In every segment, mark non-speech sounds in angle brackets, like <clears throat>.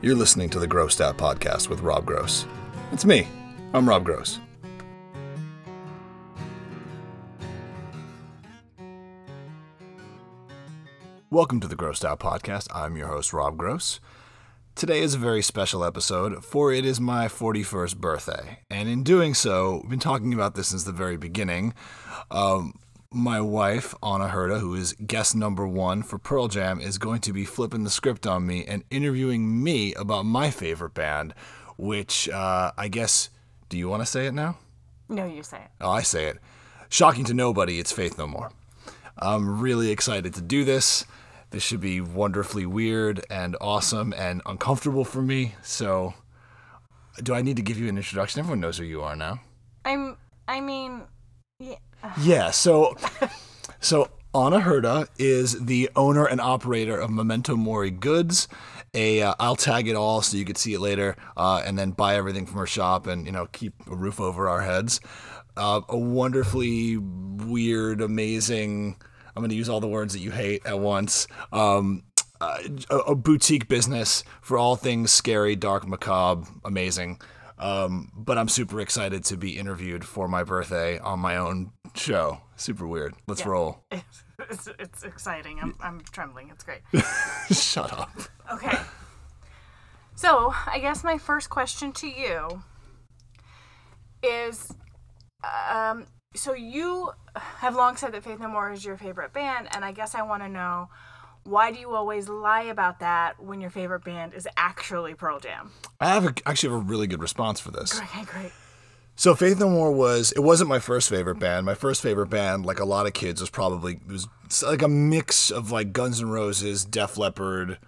You're listening to the Grossed Out Podcast with Rob Gross. It's me. I'm Rob Gross. Welcome to the Grossed Out Podcast. I'm your host, Rob Gross. Today is a very special episode, for it is my 41st birthday. And in doing so, we've been talking about this since the very beginning. Um, my wife, Anna Herda, who is guest number one for Pearl Jam, is going to be flipping the script on me and interviewing me about my favorite band, which uh, I guess, do you want to say it now? No, you say it. Oh, I say it. Shocking to nobody, it's Faith No More. I'm really excited to do this. This should be wonderfully weird and awesome and uncomfortable for me. So, do I need to give you an introduction? Everyone knows who you are now. I'm. I mean, yeah. Yeah, so so Anna Herda is the owner and operator of Memento Mori Goods. A, uh, I'll tag it all so you could see it later, uh, and then buy everything from her shop, and you know keep a roof over our heads. Uh, a wonderfully weird, amazing. I'm going to use all the words that you hate at once. Um, uh, a, a boutique business for all things scary, dark, macabre, amazing. Um, but I'm super excited to be interviewed for my birthday on my own show. Super weird. Let's Yeah. roll. <laughs> It's, it's exciting. I'm, I'm trembling. It's great. <laughs> Shut up. Okay. So, I guess my first question to you is um, so you have long said that Faith No More is your favorite band, and I guess I want to know why do you always lie about that when your favorite band is actually Pearl Jam? I have a, actually have a really good response for this. Okay, great. So Faith No More was it wasn't my first favorite band. My first favorite band, like a lot of kids, was probably it was like a mix of like Guns N' Roses, Def Leppard,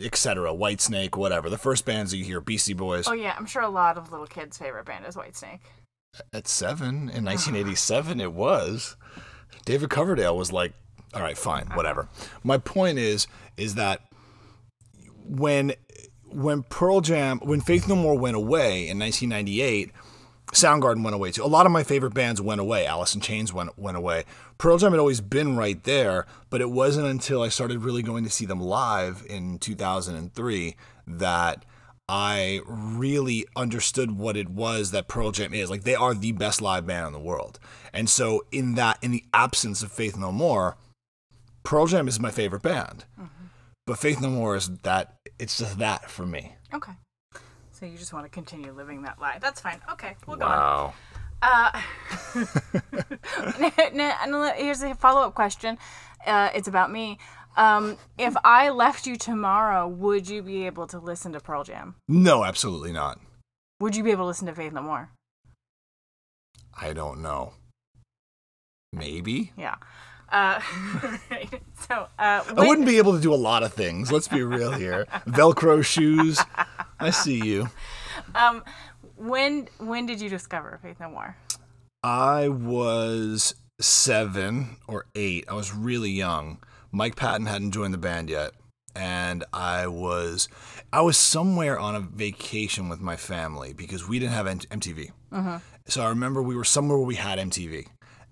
etc. White Snake, whatever. The first bands that you hear, Beastie Boys. Oh yeah, I'm sure a lot of little kids' favorite band is Whitesnake. At seven in <sighs> 1987, it was. David Coverdale was like, all right, fine, whatever. My point is, is that when when Pearl Jam, when Faith No More went away in 1998, Soundgarden went away too. A lot of my favorite bands went away. Alice in Chains went went away. Pearl Jam had always been right there, but it wasn't until I started really going to see them live in 2003 that I really understood what it was that Pearl Jam is. Like they are the best live band in the world. And so in that in the absence of Faith No More, Pearl Jam is my favorite band. Mm-hmm. But Faith No More is that it's just that for me. Okay. So you just want to continue living that lie. That's fine. Okay, we'll go on. Wow. Uh, <laughs> n- n- n- here's a follow up question. Uh, it's about me. Um, if I left you tomorrow, would you be able to listen to Pearl Jam? No, absolutely not. Would you be able to listen to Faith No More? I don't know. Maybe. Yeah. Uh, <laughs> so uh, I wouldn't be able to do a lot of things. Let's be real here. <laughs> Velcro shoes. I see you. <laughs> um, when when did you discover Faith No More? I was seven or eight. I was really young. Mike Patton hadn't joined the band yet, and I was I was somewhere on a vacation with my family because we didn't have M- MTV. So I remember we were somewhere where we had MTV,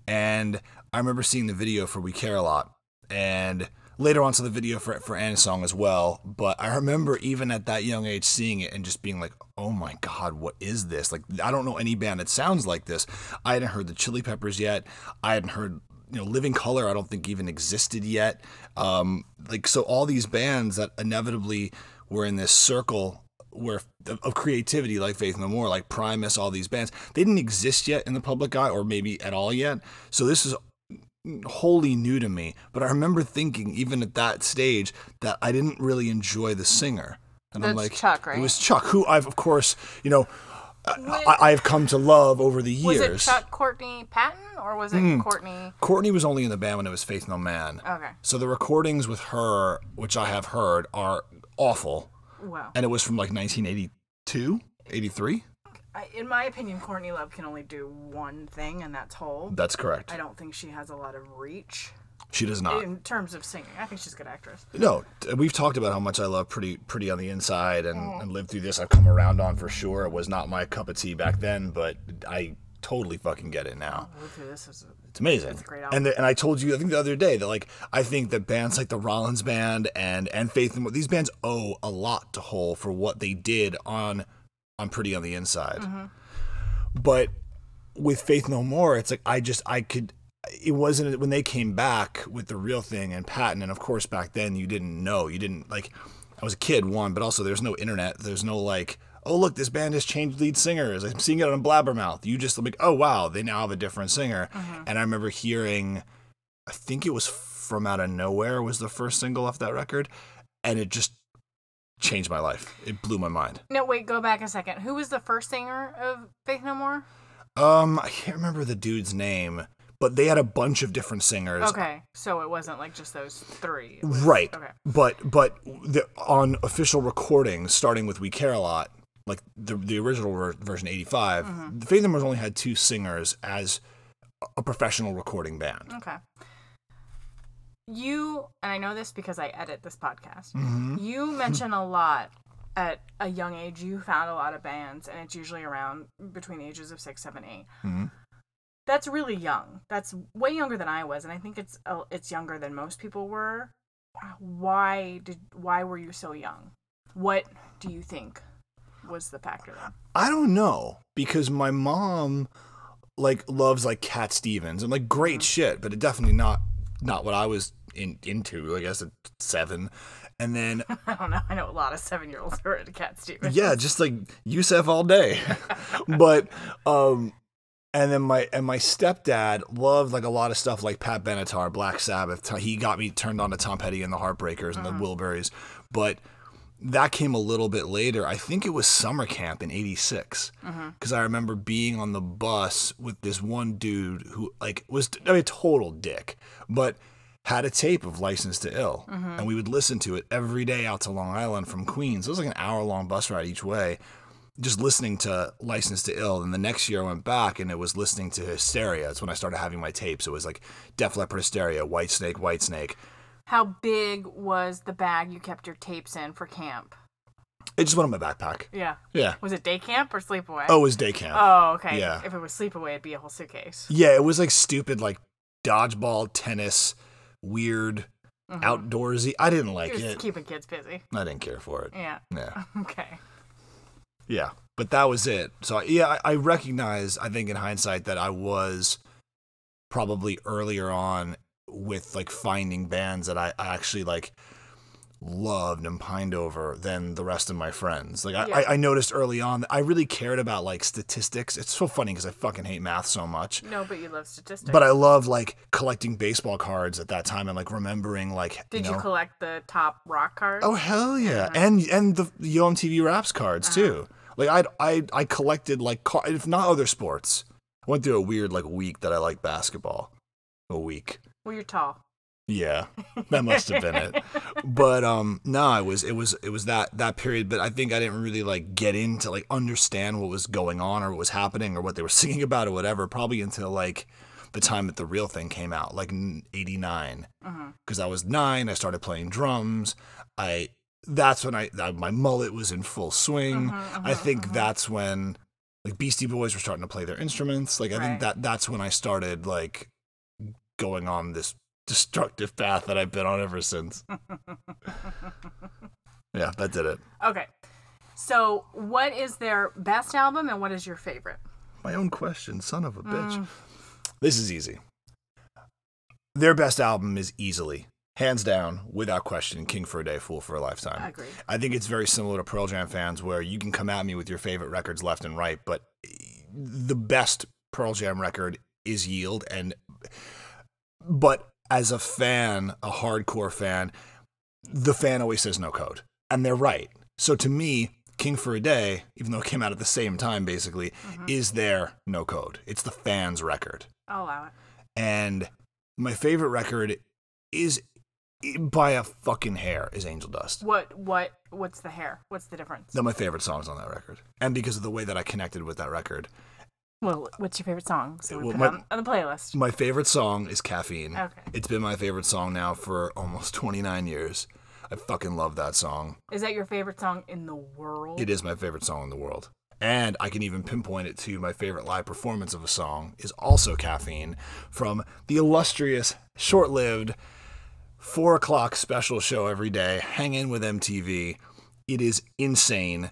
and I remember seeing the video for "We Care a Lot," and later on saw the video for for Anna's song as well. But I remember even at that young age seeing it and just being like, "Oh my God, what is this?" Like I don't know any band that sounds like this. I hadn't heard the Chili Peppers yet. I hadn't heard you know Living Color. I don't think even existed yet. Um, like so, all these bands that inevitably were in this circle where of creativity like Faith No More, like Primus, all these bands, they didn't exist yet in the public eye or maybe at all yet. So this is wholly new to me. But I remember thinking, even at that stage, that I didn't really enjoy the singer. And I'm like, Chuck, right? It was Chuck, who I've of course, you know, I, I've come to love over the years. Was it Chuck Courtney Patton or was it hmm. Courtney? Courtney was only in the band when it was Faith No Man. Okay. So the recordings with her, which I have heard, are awful. Wow. And it was from like 1982, 83. I, in my opinion, Courtney Love can only do one thing, and that's hold. That's correct. I don't think she has a lot of reach She does not. in terms of singing. I think she's a good actress. No, we've talked about how much I love pretty pretty on the inside and, oh. and lived through this. I've come around on for sure. It was not my cup of tea back then, but I totally fucking get it now. Look through this is It's amazing. It's a great album. And the, and I told you I think the other day that like I think that bands like the Rollins band and and Faith and these bands owe a lot to Hole for what they did on on Pretty on the Inside. Mm-hmm. But with Faith No More, it's like I just I could it wasn't when they came back with the real thing and Patton and of course back then you didn't know. You didn't like I was a kid one, but also there's no internet. There's no like oh look this band has changed lead singers i'm seeing it on blabbermouth you just like oh wow they now have a different singer and i remember hearing i think it was from out of nowhere was the first single off that record and it just changed my life it blew my mind no. Wait, go back a second. Who was the first singer of Faith No More? um i can't remember the dude's name but they had a bunch of different singers Okay, so it wasn't like just those three. It was- Right. Okay. But but the, on official recordings, starting with "We Care a Lot," like the the original ver- version '85, Mm-hmm. the Faith No More's only had two singers as a professional recording band. Okay. You and I know this because I edit this podcast. Mm-hmm. You mention a lot at a young age. You found a lot of bands, and it's usually around between the ages of six, seven, eight. Mhm. That's really young. That's way younger than I was, and I think it's uh, it's younger than most people were. Why did why were you so young? What do you think was the factor? Then? I don't know because my mom like loves like Cat Stevens and like great shit, but it definitely not not what I was in into. I guess at seven, and then <laughs> I don't know. I know a lot of seven year olds who are into Cat Stevens. yeah, just like Yusuf all day. <laughs> but um and then my and my stepdad loved like a lot of stuff like Pat Benatar, Black Sabbath. He got me turned on to Tom Petty and the Heartbreakers and the Wilburys. But that came a little bit later. I think it was summer camp in 86. Mm-hmm. Cuz I remember being on the bus with this one dude who like was I mean, a total dick, but had a tape of Licensed to Ill, mm-hmm. and we would listen to it every day out to Long Island from Queens. It was like an hour long bus ride each way, just listening to Licensed to Ill. And the next year I went back and it was listening to Hysteria. That's when I started having my tapes. It was like Def Leppard Hysteria, White Snake, White Snake. How big was the bag you kept your tapes in for camp? It just went in my backpack. Yeah. Yeah. Was it day camp or sleepaway? Oh, it was day camp. Oh, okay. Yeah. If it was sleepaway, it'd be a whole suitcase. Yeah, it was like stupid, like dodgeball, tennis, weird, Mhm. outdoorsy. I didn't like Just it. keeping kids busy. I didn't care for it. Yeah. Yeah. <laughs> Okay. Yeah, but that was it. So yeah, I, I recognize. I think in hindsight that I was probably earlier on with like finding bands that I, I actually like loved and pined over than the rest of my friends. Like I, Yeah. I, I noticed early on that I really cared about like statistics. It's so funny because I fucking hate math so much. No, but you love statistics. But I love like collecting baseball cards at that time and like remembering like Did you you, collect the top rock cards? Oh hell yeah, and and the Yo MTV Raps cards uh-huh. too. Like I I I collected like car- if not other sports. I went through a weird like week that I liked basketball. A week. Well, you're tall. Yeah, that must have been it. <laughs> But um, no, it was it was it was that that period. But I think I didn't really like get into like understand what was going on or what was happening or what they were <laughs> singing about or whatever. Probably until like the time that the real thing came out, like '89, because uh-huh. I was nine. I started playing drums. I that's when I, I my mullet was in full swing. Uh-huh, I uh-huh, think that's when like Beastie Boys were starting to play their instruments. Like I Right. think that that's when I started like going on this destructive path that I've been on ever since. <laughs> yeah, that did it. Okay. So, what is their best album and what is your favorite? My own question, son of a bitch. Mm. This is easy. Their best album is easily, hands down, without question, King for a Day, Fool for a Lifetime. Agreed. I think it's very similar to Pearl Jam fans where you can come at me with your favorite records left and right, but the best Pearl Jam record is Yield and but as a fan, a hardcore fan, the fan always says no code. And they're right. So to me, King for a Day, even though it came out at the same time basically, mm-hmm. is their no code. It's the fans record. Oh, I'll allow it. And my favorite record is by a fucking hair is Angel Dust. What what what's the hair? What's the difference? They're my favorite songs on that record. And because of the way that I connected with that record. Well, what's your favorite song? So we Well, put my- on, on the playlist. My favorite song is Caffeine. Okay. It's been my favorite song now for almost <laughs> 29 years. I fucking love that song. Is that your favorite song in the world? It is my favorite song in the world. and I can even pinpoint it to my favorite live performance of a song is also Caffeine from the illustrious, short-lived four o'clock special show every day. Hangin' with MTV. It is insane.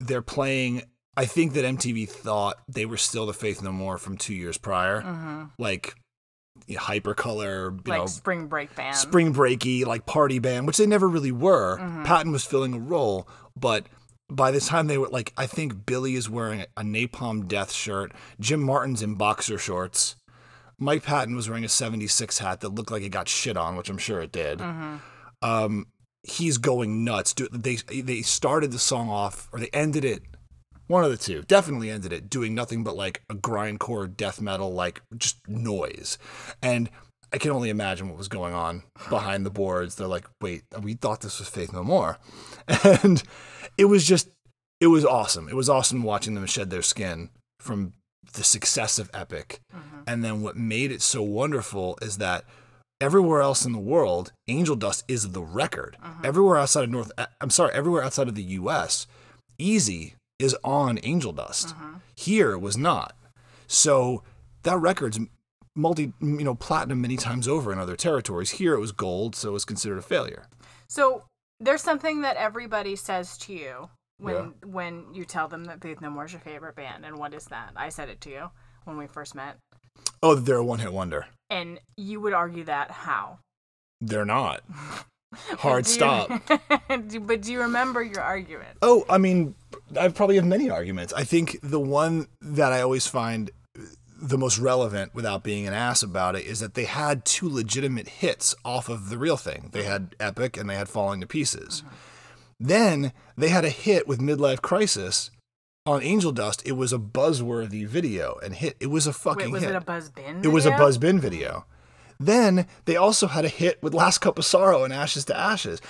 They're playing. I think that MTV thought they were still the Faith No More from two years prior, mm-hmm. like you know, Hypercolor, you like know, spring break band. spring breaky, like party band, which they never really were. Mm-hmm. Patton was filling a role, but by the time they were like, I think Billy is wearing a Napalm Death shirt, Jim Martin's in boxer shorts. Mike Patton was wearing a 76 hat that looked like it got shit on, which I'm sure it did. Mm-hmm. Um, he's going nuts. Do- They they started the song off, or they ended it. One of the two, definitely ended it doing nothing but like a grindcore death metal, like just noise. And I can only imagine what was going on behind the boards. They're like, wait, we thought this was Faith No More. <laughs> And it was just, it was awesome. It was awesome watching them shed their skin from the success of Epic. Mm-hmm. And then what made it so wonderful is that everywhere else in the world, Angel Dust is the record. Mm-hmm. Everywhere outside of North, uh, I'm sorry, everywhere outside of the US, Easy is on Angel Dust. Uh-huh. Here it was not. So that record's multi, you know, platinum many times over in other territories. Here it was gold, so it was considered a failure. So there's something that everybody says to you when when you tell them that Faith No More is your favorite band, and what is that? I said it to you when we first met, Oh, they're a one-hit wonder. and you would argue that how? They're not. <laughs> <laughs> Hard Do stop. <laughs> Do- but do you remember your argument? Oh, I mean, I probably have many arguments. I think the one that I always find the most relevant without being an ass about it is that they had two legitimate hits off of the real thing. They had Epic and they had Falling to Pieces. Mm-hmm. Then they had a hit with Midlife Crisis on Angel Dust. It was a buzzworthy video and hit. It was a fucking Wait, was hit. it a Buzz Bin? It was a video? Buzz Bin video. Then they also had a hit with Last Cup of Sorrow and Ashes to Ashes.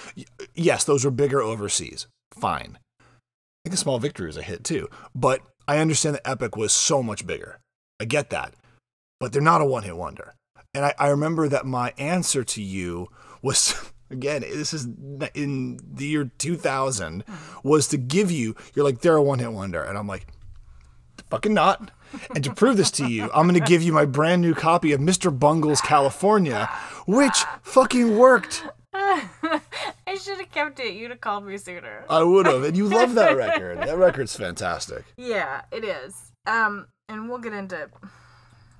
Yes, those were bigger overseas. Fine. I think a Small Victory was a hit too. But I understand that Epic was so much bigger. I get that. But they're not a one hit wonder. And I, I remember that my answer to you was <laughs> again, this is in the year 2000, mm. was to give you, you're like, they're a one hit wonder. And I'm like, fucking not. And to prove this to you, I'm going to give you my brand new copy of Mr. Bungle's California, which fucking worked. <laughs> I should have kept it. You'd have called me sooner. I would have. And you love that <laughs> record. That record's fantastic. Yeah, it is. Um, and we'll get into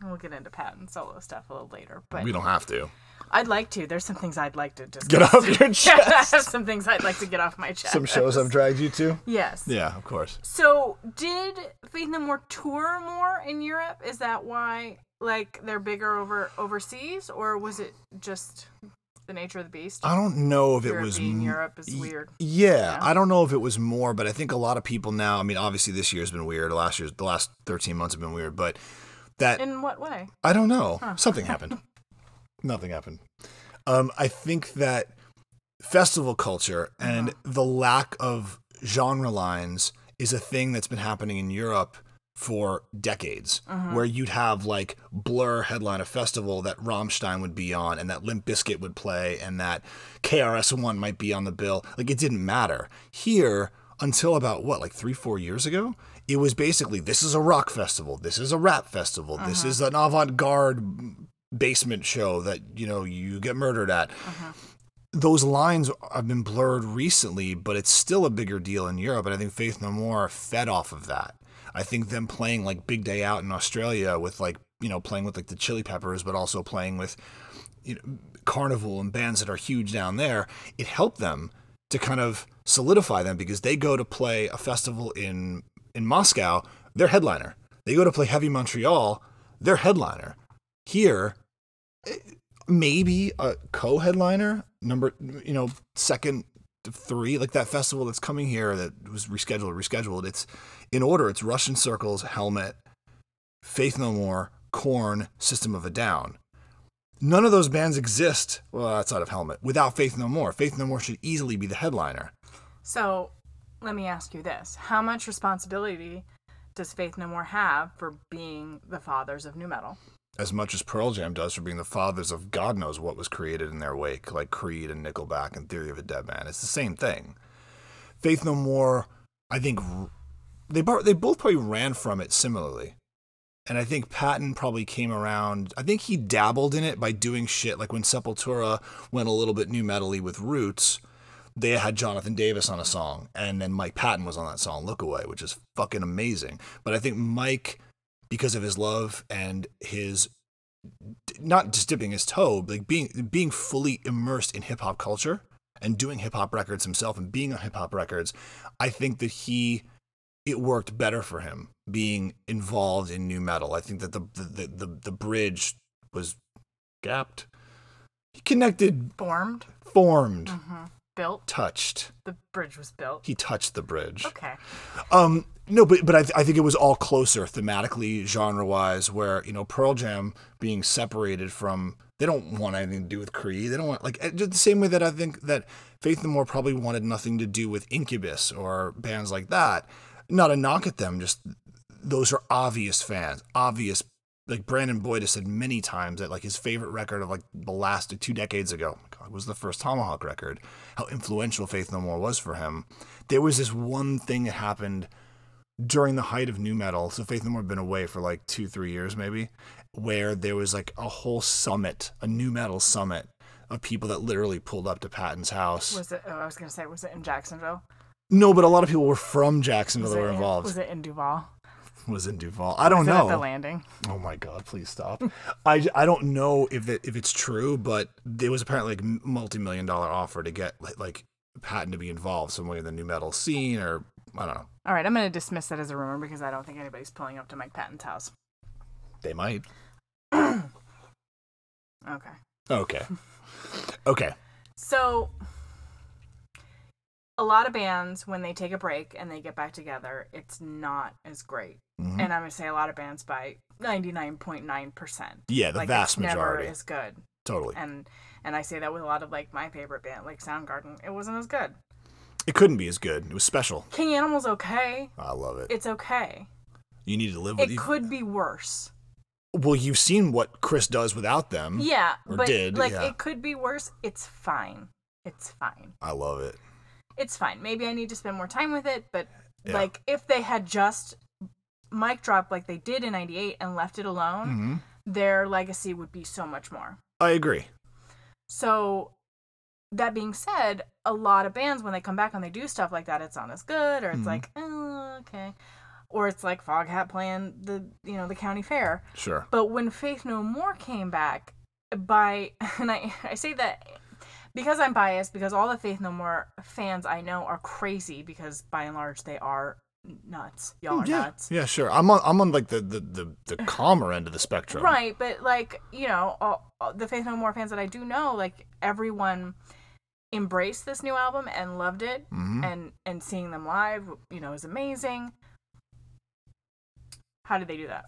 we'll get into Patton solo stuff a little later. But We don't have to. I'd like to. There's some things I'd like to discuss. Get off your <laughs> Yeah, I have chest. some things I'd like to get off my chest. <laughs> Some shows I've dragged you to? Yes. Yeah, of course. So, did Faith No More tour more in Europe? Is that why, like, they're bigger over overseas, or was it just the nature of the beast? I don't know if it was. M- Europe is weird. Yeah, I don't know if it was more, but I think a lot of people now. I mean, obviously this year's been weird. Last year's, the last thirteen months have been weird, but that In what way? I don't know. Something happened. <laughs> Nothing happened. Um, I think that festival culture and uh-huh. the lack of genre lines is a thing that's been happening in Europe for decades, uh-huh. where you'd have like Blur headline a festival that Rammstein would be on, and that Limp Bizkit would play, and that KRS One might be on the bill. Like it didn't matter here until about what, like three, four years ago. It was basically this is a rock festival, this is a rap festival, this uh-huh. is an avant-garde basement show that you know you get murdered at. Uh-huh. Those lines have been blurred recently but it's still a bigger deal in europe and i think faith no more are fed off of that. I think them playing like big day out in australia with like you know playing with like the chili peppers but also playing with you know, carnival and bands that are huge down there it helped them to kind of solidify them because they go to play a festival in in moscow they're headliner. They go to play heavy montreal they're headliner here eh, maybe a co-headliner number you know second three like that festival that's coming here that was rescheduled rescheduled it's in order it's russian circles helmet faith no more Korn system of a down. None of those bands exist well outside of helmet without faith no more. Faith no more should easily be the headliner. So, let me ask you this: How much responsibility does Faith No More have for being the fathers of nu metal? As much as Pearl Jam does for being the fathers of God knows what was created in their wake, like Creed and Nickelback and Theory of a Dead Man. It's the same thing. Faith No More, I think, they they both probably ran from it similarly. And I think Patton probably came around. I think he dabbled in it by doing shit like when Sepultura went a little bit nu metally with Roots. They had Jonathan Davis on a song, and then Mike Patton was on that song "Look Away," which is fucking amazing. But I think Mike, because of his love and his not just dipping his toe, but like being being fully immersed in hip hop culture and doing hip hop records himself and being on hip hop records, I think that he it worked better for him being involved in nu metal. I think that the the the, the bridge was gapped. He connected, Formed, formed, mm-hmm. Built. touched. The bridge was built. He touched the bridge. Okay. Um, no, but but I, th- I think it was all closer thematically, genre wise. Where you know Pearl Jam being separated from, they don't want anything to do with Creed. They don't want like eh, just the same way that I think that Faith No More probably wanted nothing to do with Incubus or bands like that. Not a knock at them, just those are obvious fans, obvious. Like Brandon Boyd has said many times that like his favorite record of like the last two decades ago oh God, was the first Tomahawk record. How influential Faith No More was for him. There was this one thing that happened during the height of nu metal. So Faith No More had been away for like two, three years maybe, where there was like a whole summit, a nu metal summit of people that literally pulled up to Patton's house. Was it? Oh, I was gonna say, was it in Jacksonville? no, but a lot of people were from Jacksonville Was that were in- involved. Was it in Duval? Was in Duval. I don't it know. the landing? Oh my God! Please stop. I, I don't know if it, if it's true, but there was apparently like multi million dollar offer to get like, like Patton to be involved some way in the nu metal scene, or I don't know. All right, I'm gonna dismiss that as a rumor because I don't think anybody's pulling up to Mike Patton's house. They might. <clears throat> Okay. Okay. Okay. So, a lot of bands, when they take a break and they get back together, it's not as great. Mhm. And I'm going to say a lot of bands by 99.9%. Yeah, the like, vast it's never majority. as good. Totally. And and I say that with a lot of like my favorite band, like Soundgarden. It wasn't as good. It couldn't be as good. It was special. King Animal's okay. I love it. It's okay. You need to live with It you. could be worse. Well, you've seen what Chris does without them. Yeah, Or but did, like yeah. it could be worse. It's fine. It's fine. I love it. It's fine. Maybe I need to spend more time with it, but Yeah. like if they had just mic drop like they did in 98 and left it alone, hmm their legacy would be so much more. I agree. So that being said, a lot of bands when they come back and they do stuff like that, it's not as good, or it's Mhm. like, oh, okay, or it's like Foghat playing the you know the county fair. Sure. But when Faith No More came back, by <laughs> and I I say that because I'm biased because all the Faith No More fans I know are crazy because by and large they are nuts. Y'all are yeah. nuts. Yeah, sure. I'm on. I'm on like the the the, the <sighs> calmer end of the spectrum. Right, but like you know, all, all the Faith No More fans that I do know, like everyone embraced this new album and loved it, Mhm. and and seeing them live, you know, is amazing. How did they do that?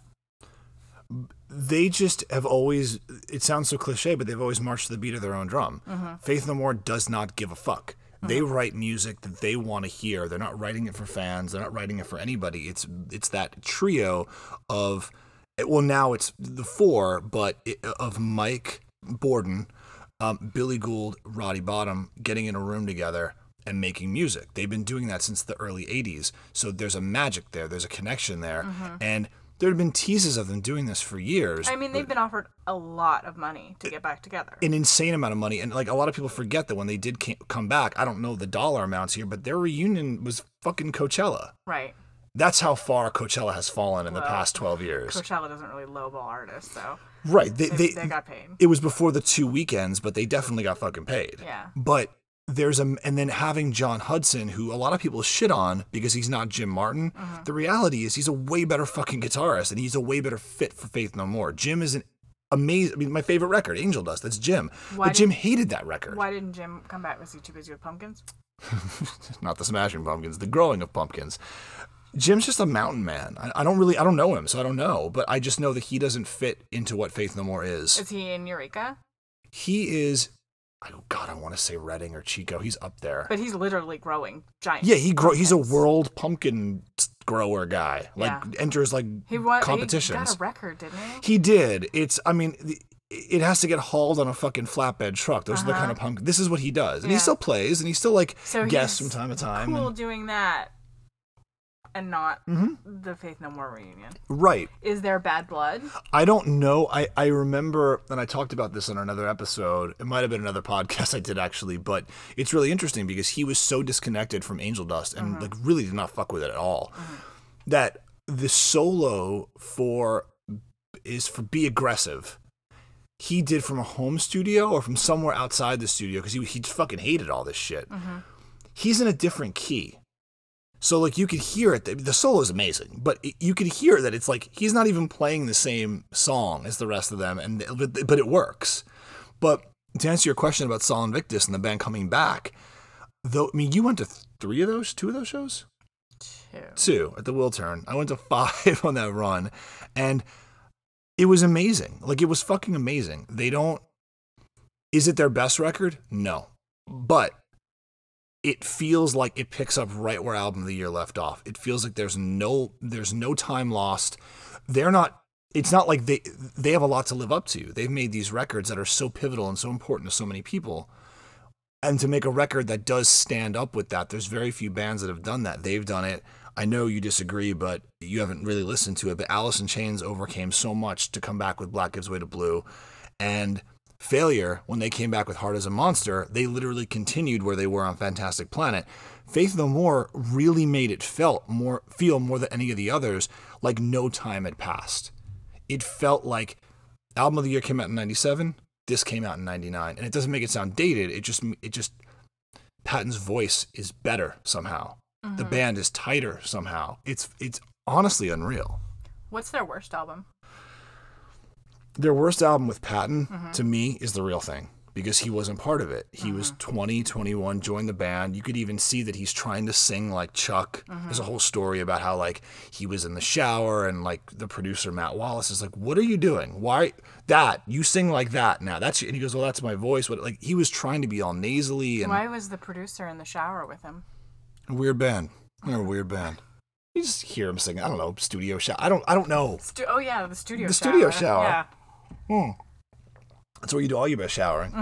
They just have always it sounds so cliche but they've always marched to the beat of their own drum. Mm-hmm. faith no more does not give a fuck. They write music that they want to hear. They're not writing it for fans. They're not writing it for anybody. It's it's that trio of well now it's the four but it, of Mike Bordin um, billy gould Roddy Bottum getting in a room together and making music. They've been doing that since the early 80s so there's a magic there. There's a connection there. And there have been teases of them doing this for years. I mean, they've been offered a lot of money to get back together. an insane amount of money and like a lot of people forget that when they did come back i don't know the dollar amounts here but their reunion was fucking coachella Right. that's how far coachella has fallen in the past 12 years Coachella doesn't really lowball artists, so right they, they, they, they got paid. it was before the two weekends but they definitely got fucking paid Yeah. but there's a and then having Jon Hudson, who a lot of people shit on because he's not Jim Martin. Mm-hmm. The reality is he's a way better fucking guitarist, and he's a way better fit for Faith No More. Jim is an amazing. I mean, my favorite record, Angel Dust. That's Jim. Why but Jim hated that record. Why didn't Jim come back? Was he too busy with pumpkins? <laughs> not the Smashing Pumpkins, the Growing of Pumpkins. Jim's just a mountain man. I, I don't really, I don't know him, so I don't know. But I just know that he doesn't fit into what Faith No More is. Is he in Eureka? He is. Oh God, I want to say Redding or Chico. He's up there. But he's literally growing giant. Yeah, he grow. He's a world pumpkin grower guy. Like Yeah. enters like He wa- competitions. He got a record, didn't he? He did. It's. I mean, it has to get hauled on a fucking flatbed truck. Those are the kind Uh-huh. of punk. This is what he does, and he still plays, and he still like So guests from time to time. Cool and- doing that. And not Mm-hmm. the Faith No More reunion? Right. Is there bad blood? I don't know. I, I remember, and I talked about this on another episode. It might have been another <laughs> podcast I did actually, but it's really interesting because he was so disconnected from Angel Dust and mm-hmm. like really did not fuck with it at all. Mm-hmm. That the solo for is for be aggressive. He did from a home studio or from somewhere outside the studio because he he fucking hated all this shit. Mm-hmm. He's in a different key. So like you could hear it. The, solo is amazing, but you could hear that it's like he's not even playing the same song as the rest of them, and but, but it works. But to answer your question about Sol Invictus and the band coming back, though, I mean, you went to three of those, two of those shows, Two. two at the Wiltern. I went to <laughs> five on that run, and it was amazing. Like it was fucking amazing. They don't. Is it their best record? No, but it feels like it picks up right where album of the year left off. It feels like there's no there's no time lost. They're not it's not like they they have a lot to live up to. They've made these records that are so pivotal and so important to so many people. And to make a record that does stand up with that, there's very few bands that have done that. They've done it. I know you disagree, but you haven't really listened to it. But Alice in Chains overcame so much to come back with Black Gives Way to Blue. And Failure, when they came back with Heart Is a Monster, they literally continued where they were on Fantastic Planet. Faith No More really made it felt more feel more than any of the others like no time had passed. It felt like album of the year came out in 97, this came out in 99. And it doesn't make it sound dated, it just it just Patton's voice is better somehow. The mm-hmm. band is tighter somehow. It's it's honestly unreal. What's their worst album? Their worst album with Patton mm-hmm. to me is the real thing because he wasn't part of it. He mm-hmm. was 20, 21, joined the band. You could even see that he's trying to sing like Chuck. Mm-hmm. There's a whole story about how like he was in the shower and like the producer Matt Wallace is like, "What are you doing? Why that? You sing like that now. That's and he goes, "Well, that's my voice." What like he was trying to be all nasally and Why was the producer in the shower with him? weird band. They're a weird band. You just hear him singing. I don't know, studio shower. I don't I don't know. Stu- oh yeah, the studio. The studio shower. shower. Yeah. That's where you do all your best showering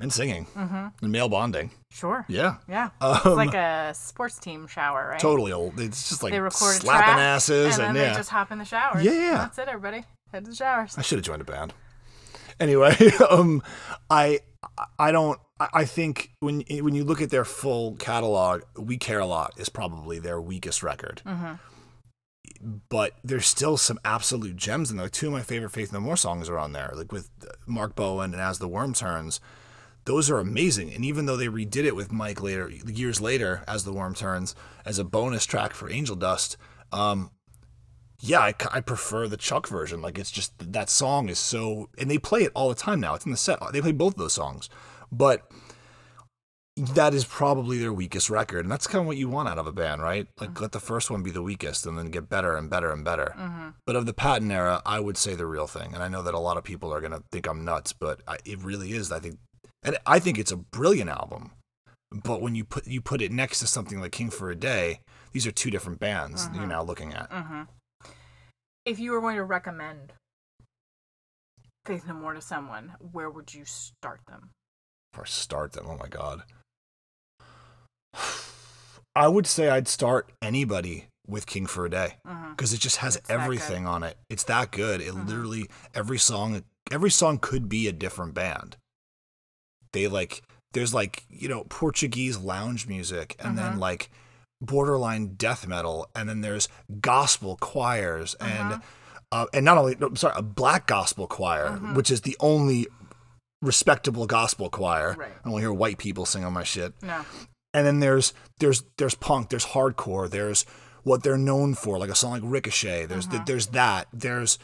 and singing and male bonding. Sure. Yeah. Yeah. Um, it's like a sports team shower, right? Totally old. It's just like They record slapping asses and and, yeah. they just hop in the shower. Yeah. That's it, everybody. Head to the showers. I should have joined a band. Anyway, <laughs> um, I I don't. I I think when when you look at their full catalog, "We Care a Lot" is probably their weakest record. But there's still some absolute gems in there. Two of my favorite Faith No More songs are on there, like with Mark Bowen and "As the Worm Turns." Those are amazing, and even though they redid it with Mike later, years later, "As the Worm Turns" as a bonus track for Angel Dust, um, yeah, I, I prefer the Chuck version. Like it's just that song is so, and they play it all the time now. It's in the set. They play both of those songs, but that is probably their weakest record, and that's kind of what you want out of a band, right? Like uh-huh. let the first one be the weakest, and then get better and better and better. Mm-hmm. But of the Patton era, I would say the real thing, and I know that a lot of people are gonna think I'm nuts, but I, it really is. I think, and I think it's a brilliant album. But when you put you put it next to something like King for a Day, these are two different bands you're mm-hmm. now looking at. Mm-hmm. If you were going to recommend Faith No More to someone, where would you start them? or start them. Oh my god. <sighs> I would say I'd start anybody with King for a Day uh-huh. because it just has It's everything on it. It's that good. It uh-huh. literally every song every song could be a different band. They like there's like, you know, Portuguese lounge music and then uh-huh. like borderline death metal and then there's gospel choirs and uh, and not only no, sorry, a black gospel choir, which is the only respectable gospel choir. Right. I don't hear white people sing on my shit. No. And then there's there's there's punk, there's hardcore, there's what they're known for, like a song like Ricochet. There's th- uh-huh. there's that. There's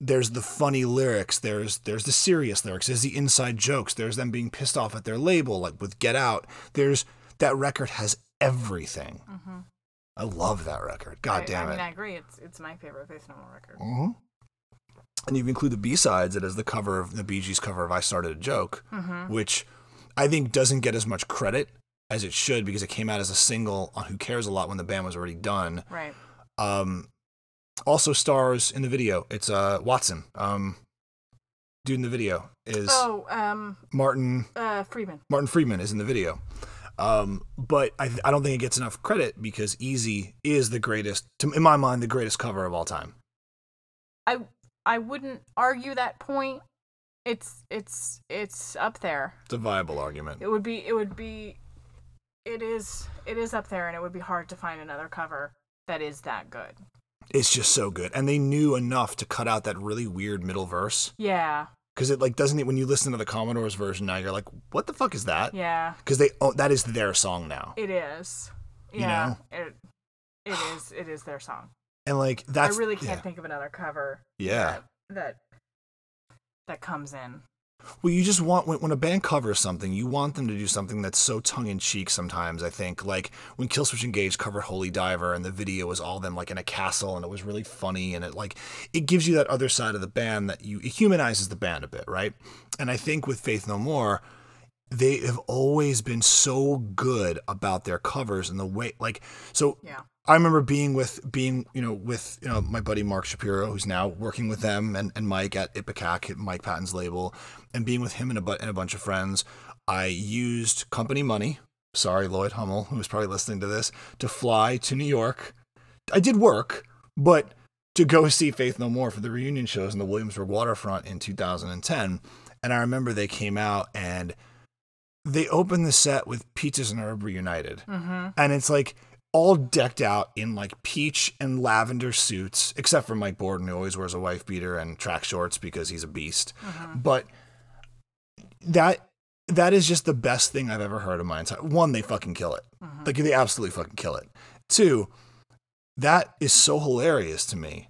there's the funny lyrics. There's there's the serious lyrics. There's the inside jokes. There's them being pissed off at their label, like with Get Out. There's that record has everything. Mm-hmm. I love that record. God I, damn I it. mean, I agree. It's it's my favorite Faith No More record. hmm And you include the B sides, it has the cover of the Bee Gees cover of "I Started a Joke," mm-hmm. which I think doesn't get as much credit as it should because it came out as a single on "Who Cares a Lot" when the band was already done. Right. Um, also stars in the video. It's uh Watson. Um, dude in the video is Oh, um, Martin. uh, Freeman. Martin Freeman is in the video. Um, but I, I don't think it gets enough credit because Easy is the greatest, to, in my mind, the greatest cover of all time. I I wouldn't argue that point. It's it's it's up there. It's a viable argument. It would be it would be it is it is up there and it would be hard to find another cover that is that good. It's just so good, and they knew enough to cut out that really weird middle verse Yeah. because it like doesn't it when you listen to the Commodore's version now you're like, what the fuck is that? Yeah. Because they oh, that is their song now, It is. You Yeah. It it <sighs> is it is their song. and like that's I really can't yeah. think of another cover Yeah. that that, that comes in. Well, you just want when, when a band covers something, you want them to do something that's so tongue in cheek. Sometimes I think, like when Killswitch Engage covered "Holy Diver" and the video was all them like in a castle, and it was really funny, and it like it gives you that other side of the band that you it humanizes the band a bit, right? And I think with Faith No More, they have always been so good about their covers and the way, like, so Yeah. I remember being with being you know with you know my buddy Mark Shapiro who's now working with them and, and Mike at Ipecac Mike Patton's label and being with him and a, bu- and a bunch of friends I used company money sorry Lloyd Hummel who's probably listening to this to fly to New York. I did work but to go see Faith No More for the reunion shows in the Williamsburg waterfront in 2010 and I remember they came out and they opened the set with Peaches and Herb reunited. Mm-hmm. and it's like all decked out in like peach and lavender suits, except for Mike Bordin, who always wears a wife beater and track shorts because he's a beast. Mm-hmm. But that that is just the best thing I've ever heard in my entire. One, they fucking kill it. Mm-hmm. Like they absolutely fucking kill it. Two, that is so hilarious to me.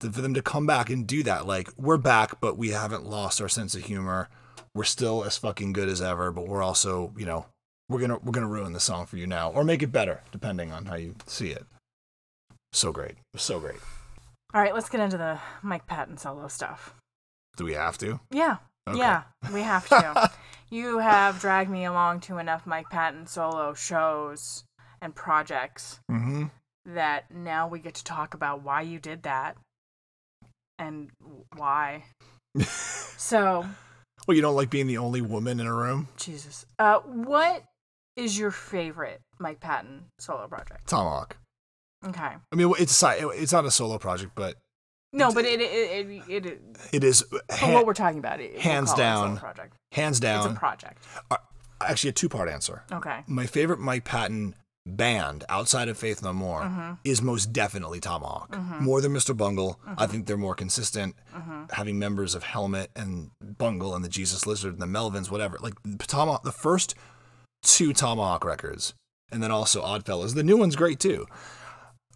that For them to come back and do that, like we're back, but we haven't lost our sense of humor. We're still as fucking good as ever, but we're also, you know, we're gonna we're gonna ruin the song for you now, or make it better, depending on how you see it. So great, so great. All right, let's get into the Mike Patton solo stuff. Do we have to? Yeah. Okay. Yeah, we have to. <laughs> you have dragged me along to enough Mike Patton solo shows and projects Mm-hmm. that now we get to talk about why you did that and why. <laughs> so, Well, you don't like being the only woman in a room? Jesus. Uh, what is your favorite Mike Patton solo project? Tomahawk. Okay. I mean, it's a side, it's not a solo project, but No, but it it it, it, it is ha- what we're talking about. It, hands call it a down. project. hands down, It's a project. actually, a two-part answer. Okay. My favorite Mike Patton band outside of Faith No More Mm-hmm. is most definitely Tomahawk. More than Mr. Bungle. I think they're more consistent. Mm-hmm. Having members of Helmet and Bungle and the Jesus Lizard and the Melvins, whatever. Like Tomahawk, the first two Tomahawk records, and then also Oddfellows. The new one's great too.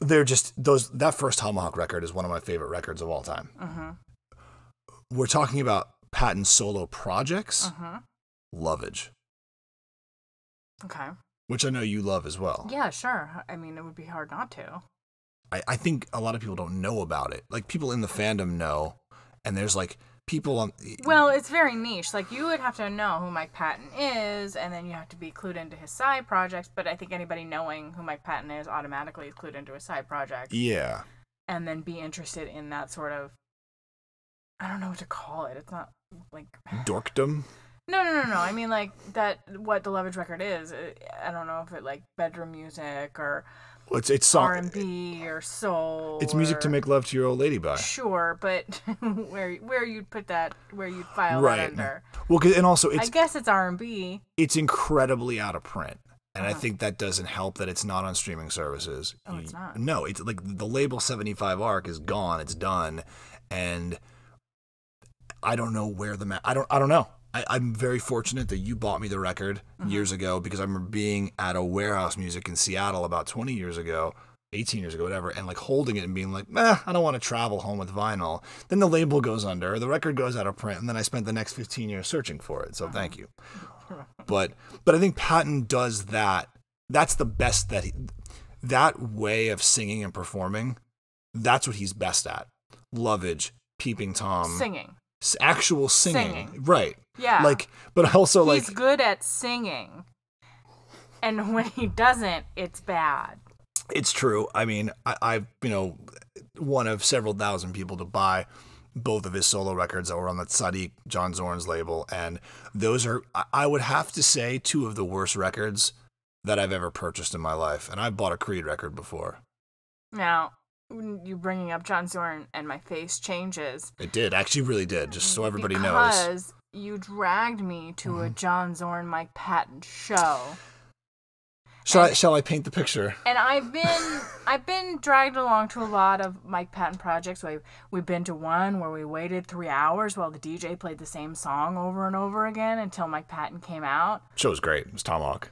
They're just those. That first Tomahawk record is one of my favorite records of all time. Mm-hmm. We're talking about Patton solo projects. Mm-hmm. Lovage, Okay. which I know you love as well. Yeah, sure. I mean, it would be hard not to. I, I think a lot of people don't know about it. Like people in the fandom know, and there's like people on. Well, it's very niche. Like you would have to know who Mike Patton is, and then you have to be clued into his side projects. But I think anybody knowing who Mike Patton is automatically is clued into his side project, yeah, and then be interested in that sort of. I don't know what to call it. It's not like <sighs> dorkdom. no, no, no, no. I mean like that. What the Lovage record is. I don't know if it like bedroom music or Well, It's it's R&B or soul. It's music to make love to your old lady by. Sure, but <laughs> where where you'd put that, where you'd file Right. that under. Well, 'cause- and also I guess it's R and B. it's incredibly out of print. And I Uh-huh. think that doesn't help that it's not on streaming services. Oh, it's not? No, it's like the label 75 Ark is gone. It's done. And I don't know where the ma- I don't I don't know. I, I'm very fortunate that you bought me the record Mm-hmm. years ago because I remember being at a warehouse music in Seattle about 20 years ago, 18 years ago, whatever, and like holding it and being like, eh, I don't want to travel home with vinyl. Then the label goes under, the record goes out of print, and then I spent the next 15 years searching for it. So thank you. <laughs> But but I think Patton does that. That's the best that he, that way of singing and performing. That's what he's best at. Lovage, peeping tom, singing. actual singing. Singing. right? Yeah. Like, but also he's like he's good at singing. And when he doesn't, it's bad. it's true. I mean, I, I've you know one of several thousand people to buy both of his solo records that were on the Tzadik John Zorn's label, and those are I- I would have to say two of the worst records that I've ever purchased in my life, and I've bought a Creed record before. Now, you bringing up John Zorn and my face changes. It did, actually, really did. Just so everybody knows. Mm-hmm. You dragged me to a John Zorn Mike Patton show. Shall I, shall I paint the picture? And I've been I've been dragged along to a lot of Mike Patton projects. We've we've been to one where we waited three hours while the DJ played the same song over and over again until Mike Patton came out. Show was great. It was Tomahawk.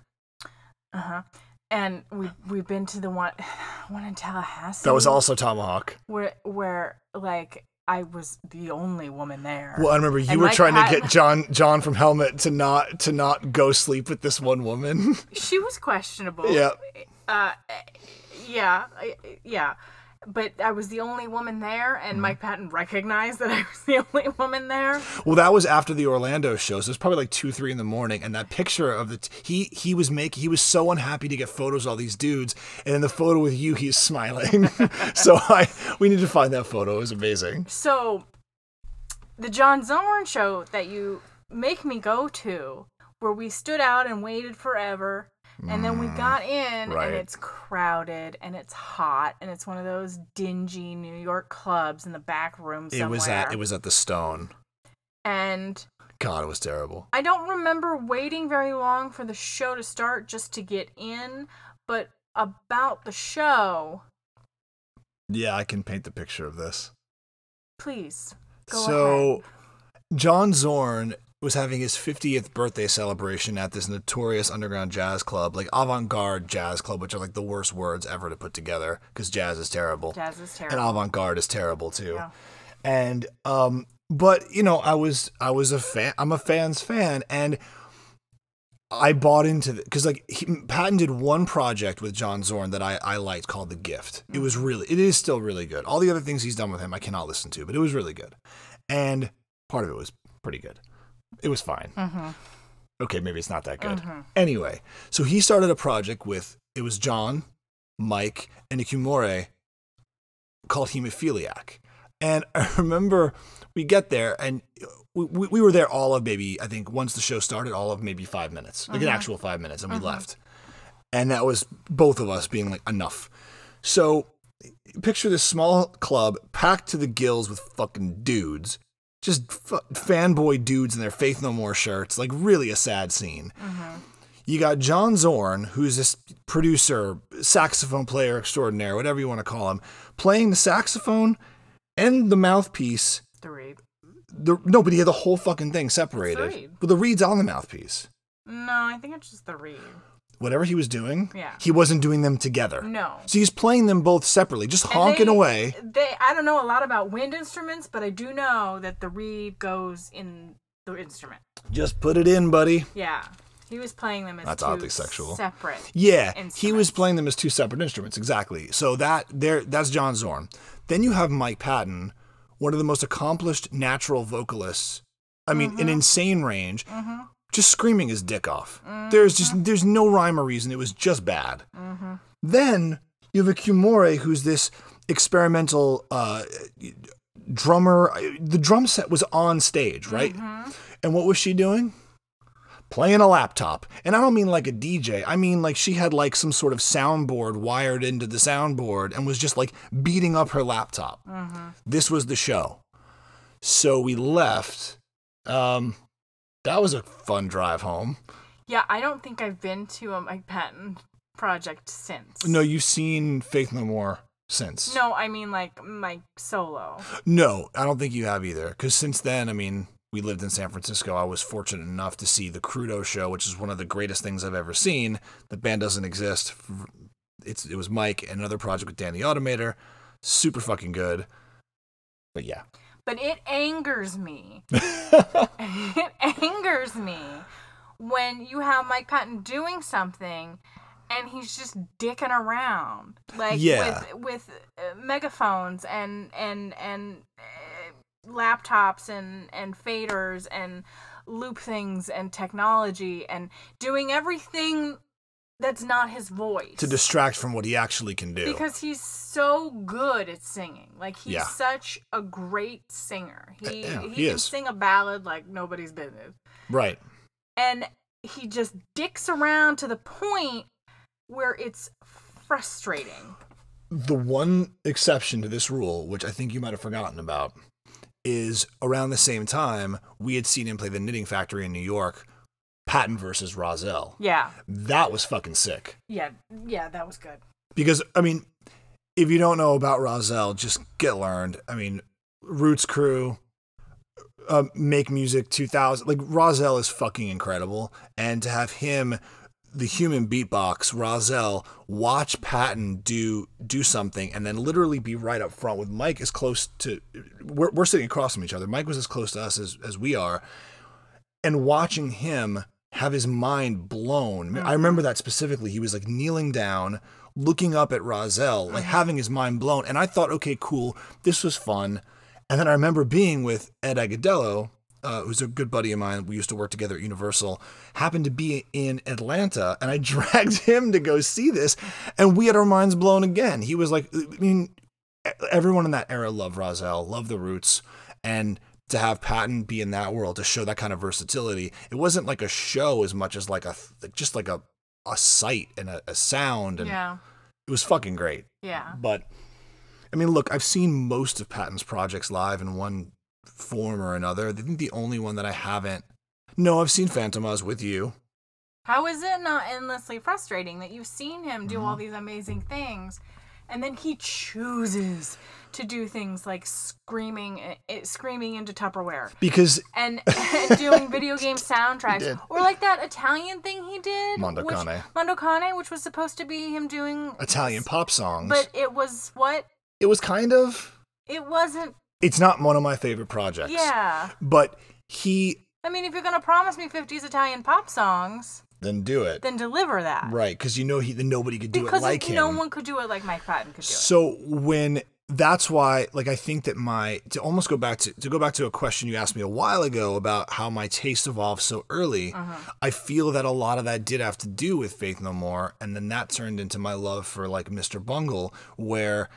Uh huh. And we we've been to the one <sighs> one in Tallahassee. That was also Tomahawk. where where like I was the only woman there. Well, I remember you And were trying to get John John from Helmet to not to not go sleep with this one woman. <laughs> She was questionable. Yeah. Uh, yeah, yeah. But I was the only woman there, Mm-hmm. and Mike Patton recognized that I was the <laughs> only woman there. Well, that was after the Orlando show, so it was probably like two, three in the morning. And that picture of the t- he he was making he was so unhappy to get photos of all these dudes, and in the photo with you, he's smiling. <laughs> so I we need to find that photo. It was amazing. So, the John Zorn show that you make me go to, where we stood out and waited forever, and then we got in, Mm, right. and it's crowded and it's hot, and it's one of those dingy New York clubs in the back room somewhere. It was at it was at the Stone. and God, it was terrible. I don't remember waiting very long for the show to start just to get in, but about the show, Yeah, I can paint the picture of this. please go ahead. so, ahead. John Zorn was having his 50th birthday celebration at this notorious underground jazz club, like avant-garde jazz club, which are like the worst words ever to put together because jazz is terrible. Jazz is and avant-garde is terrible too. Yeah. And um but you know, I was I was a fan I'm a fan's fan and I bought into the because like he, Patton did one project with John Zorn that I, I liked called The Gift. It was really it is still really good. All the other things he's done with him I cannot listen to, but it was really good. And part of it was pretty good. It was fine. Mhm. Okay, maybe it's not that good. Mhm. Anyway, so he started a project with it was John, Mike, and Ikue Mori called Hemophiliac. And <laughs> I remember we get there and we, we, we were there all of maybe, I think once the show started, all of maybe five minutes, like an actual five minutes, and we left. And that was both of us being like, enough. So picture this small club packed to the gills with fucking dudes. Just f- fanboy dudes in their Faith No More shirts. Like, really a sad scene. Mm-hmm. You got John Zorn, who's this producer, saxophone player extraordinaire, whatever you want to call him, playing the saxophone and the mouthpiece. The reed. The, no, but he had the whole fucking thing separated. reed. But the reed's on the mouthpiece. No, I think it's just the reed. Whatever he was doing, Yeah. he wasn't doing them together. No. So he's playing them both separately, just And honking they- away. They, I don't know a lot about wind instruments, but I do know that the reed goes in the instrument. Just put it in, buddy. Yeah, he was playing them as That's two oddly sexual. separate. Yeah, he was playing them as two separate instruments, exactly. So that there, that's John Zorn. Then you have Mike Patton, one of the most accomplished natural vocalists. I mean, Mm-hmm. an insane range, just screaming his dick off. There's just there's no rhyme or reason. It was just bad. Mm-hmm. Then you have Ikue Mori, who's this experimental uh, drummer. The drum set was on stage, right? Mm-hmm. And what was she doing? Playing a laptop. And I don't mean like a DJ. I mean like she had like some sort of soundboard wired into the soundboard and was just like beating up her laptop. This was the show. So we left. Um, that was a fun drive home. Yeah, I don't think I've been to a Mike Patton project since. No, you've seen Faith No More since. No, I mean like Mike solo. No, I don't think you have either. Because since then, I mean, we lived in San Francisco. I was fortunate enough to see the Crudo show, which is one of the greatest things I've ever seen. The band doesn't exist. It's it was Mike and another project with Dan the Automator. Super fucking good. But yeah. But it angers me. <laughs> it angers me when you have Mike Patton doing something and he's just dicking around like Yeah. with with uh, megaphones and and and uh, laptops and and faders and loop things and technology and doing everything that's not his voice To distract from what he actually can do. because he's so good at singing. Like he's Yeah. such a great singer. He Yeah, he, he can is. sing a ballad like nobody's business. right. And he just dicks around to the point where it's frustrating. The one exception to this rule, which I think you might have forgotten about, is around the same time we had seen him play the Knitting Factory in New York, Patton versus Rahzel. Yeah. That was fucking sick. Yeah. Yeah, that was good. Because I mean, if you don't know about Rahzel, just get learned. I mean, Roots Crew, uh, Make Music 2000, like Rahzel is fucking incredible, and to have him, the human beatbox, Rahzel, watch Patton do do something, and then literally be right up front with Mike as close to, we're we're sitting across from each other. Mike was as close to us as as we are, and watching him have his mind blown. I remember that specifically. He was like kneeling down, looking up at Rahzel, like having his mind blown. And I thought, okay, cool, this was fun. And then I remember being with Ed Agadello, uh, who's a good buddy of mine. We used to work together at Universal. Happened to be in Atlanta, and I <laughs> dragged him to go see this, and we had our minds blown again. He was like, I mean, everyone in that era loved Rahzel, loved the Roots, and to have Patton be in that world to show that kind of versatility, it wasn't like a show as much as like a just like a a sight and a, a sound, and Yeah. it was fucking great. Yeah. But I mean, look, I've seen most of Patton's projects live in one form or another. I think the only one that I haven't. No, I've seen Fantômas with you. How is it not endlessly frustrating that you've seen him do Mm-hmm. all these amazing things and then he chooses to do things like screaming eh, screaming into Tupperware Because and, <laughs> and doing video game <laughs> soundtracks or like that Italian thing he did Mondo which, Cane. Mondo Cane which was supposed to be him doing Italian pop songs, but it was what it was kind of. it wasn't It's not one of my favorite projects. yeah But he I mean if you're going to promise me 50s Italian pop songs then do it. then deliver that Right, because you know he then nobody could do because it like him. Because no one could do it like Mike Patton could do it So when that's why like I think that my to almost go back to to go back to a question you asked me a while ago about how my taste evolved so early, Uh-huh. I feel that a lot of that did have to do with Faith No More and then that turned into my love for like Mr. Bungle where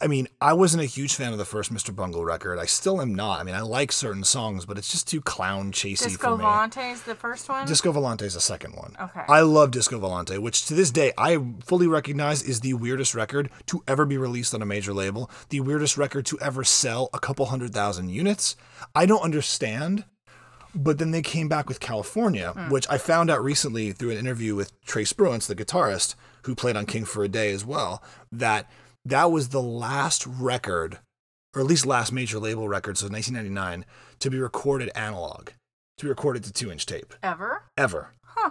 I mean, I wasn't a huge fan of the first Mr. Bungle record. I still am not. I mean, I like certain songs, but it's just too clown chasey Disco for me. Disco Volante is the first one. Disco Volante is the second one. Okay. I love Disco Volante, which to this day I fully recognize is the weirdest record to ever be released on a major label, the weirdest record to ever sell a couple hundred thousand units. I don't understand. But then they came back with California, hmm. which I found out recently through an interview with Trey Spruance, the guitarist who played on King for a Day as well, that that was the last record, or at least last major label record, so 1999, to be recorded analog, to be recorded to two inch tape Ever? ever. Huh.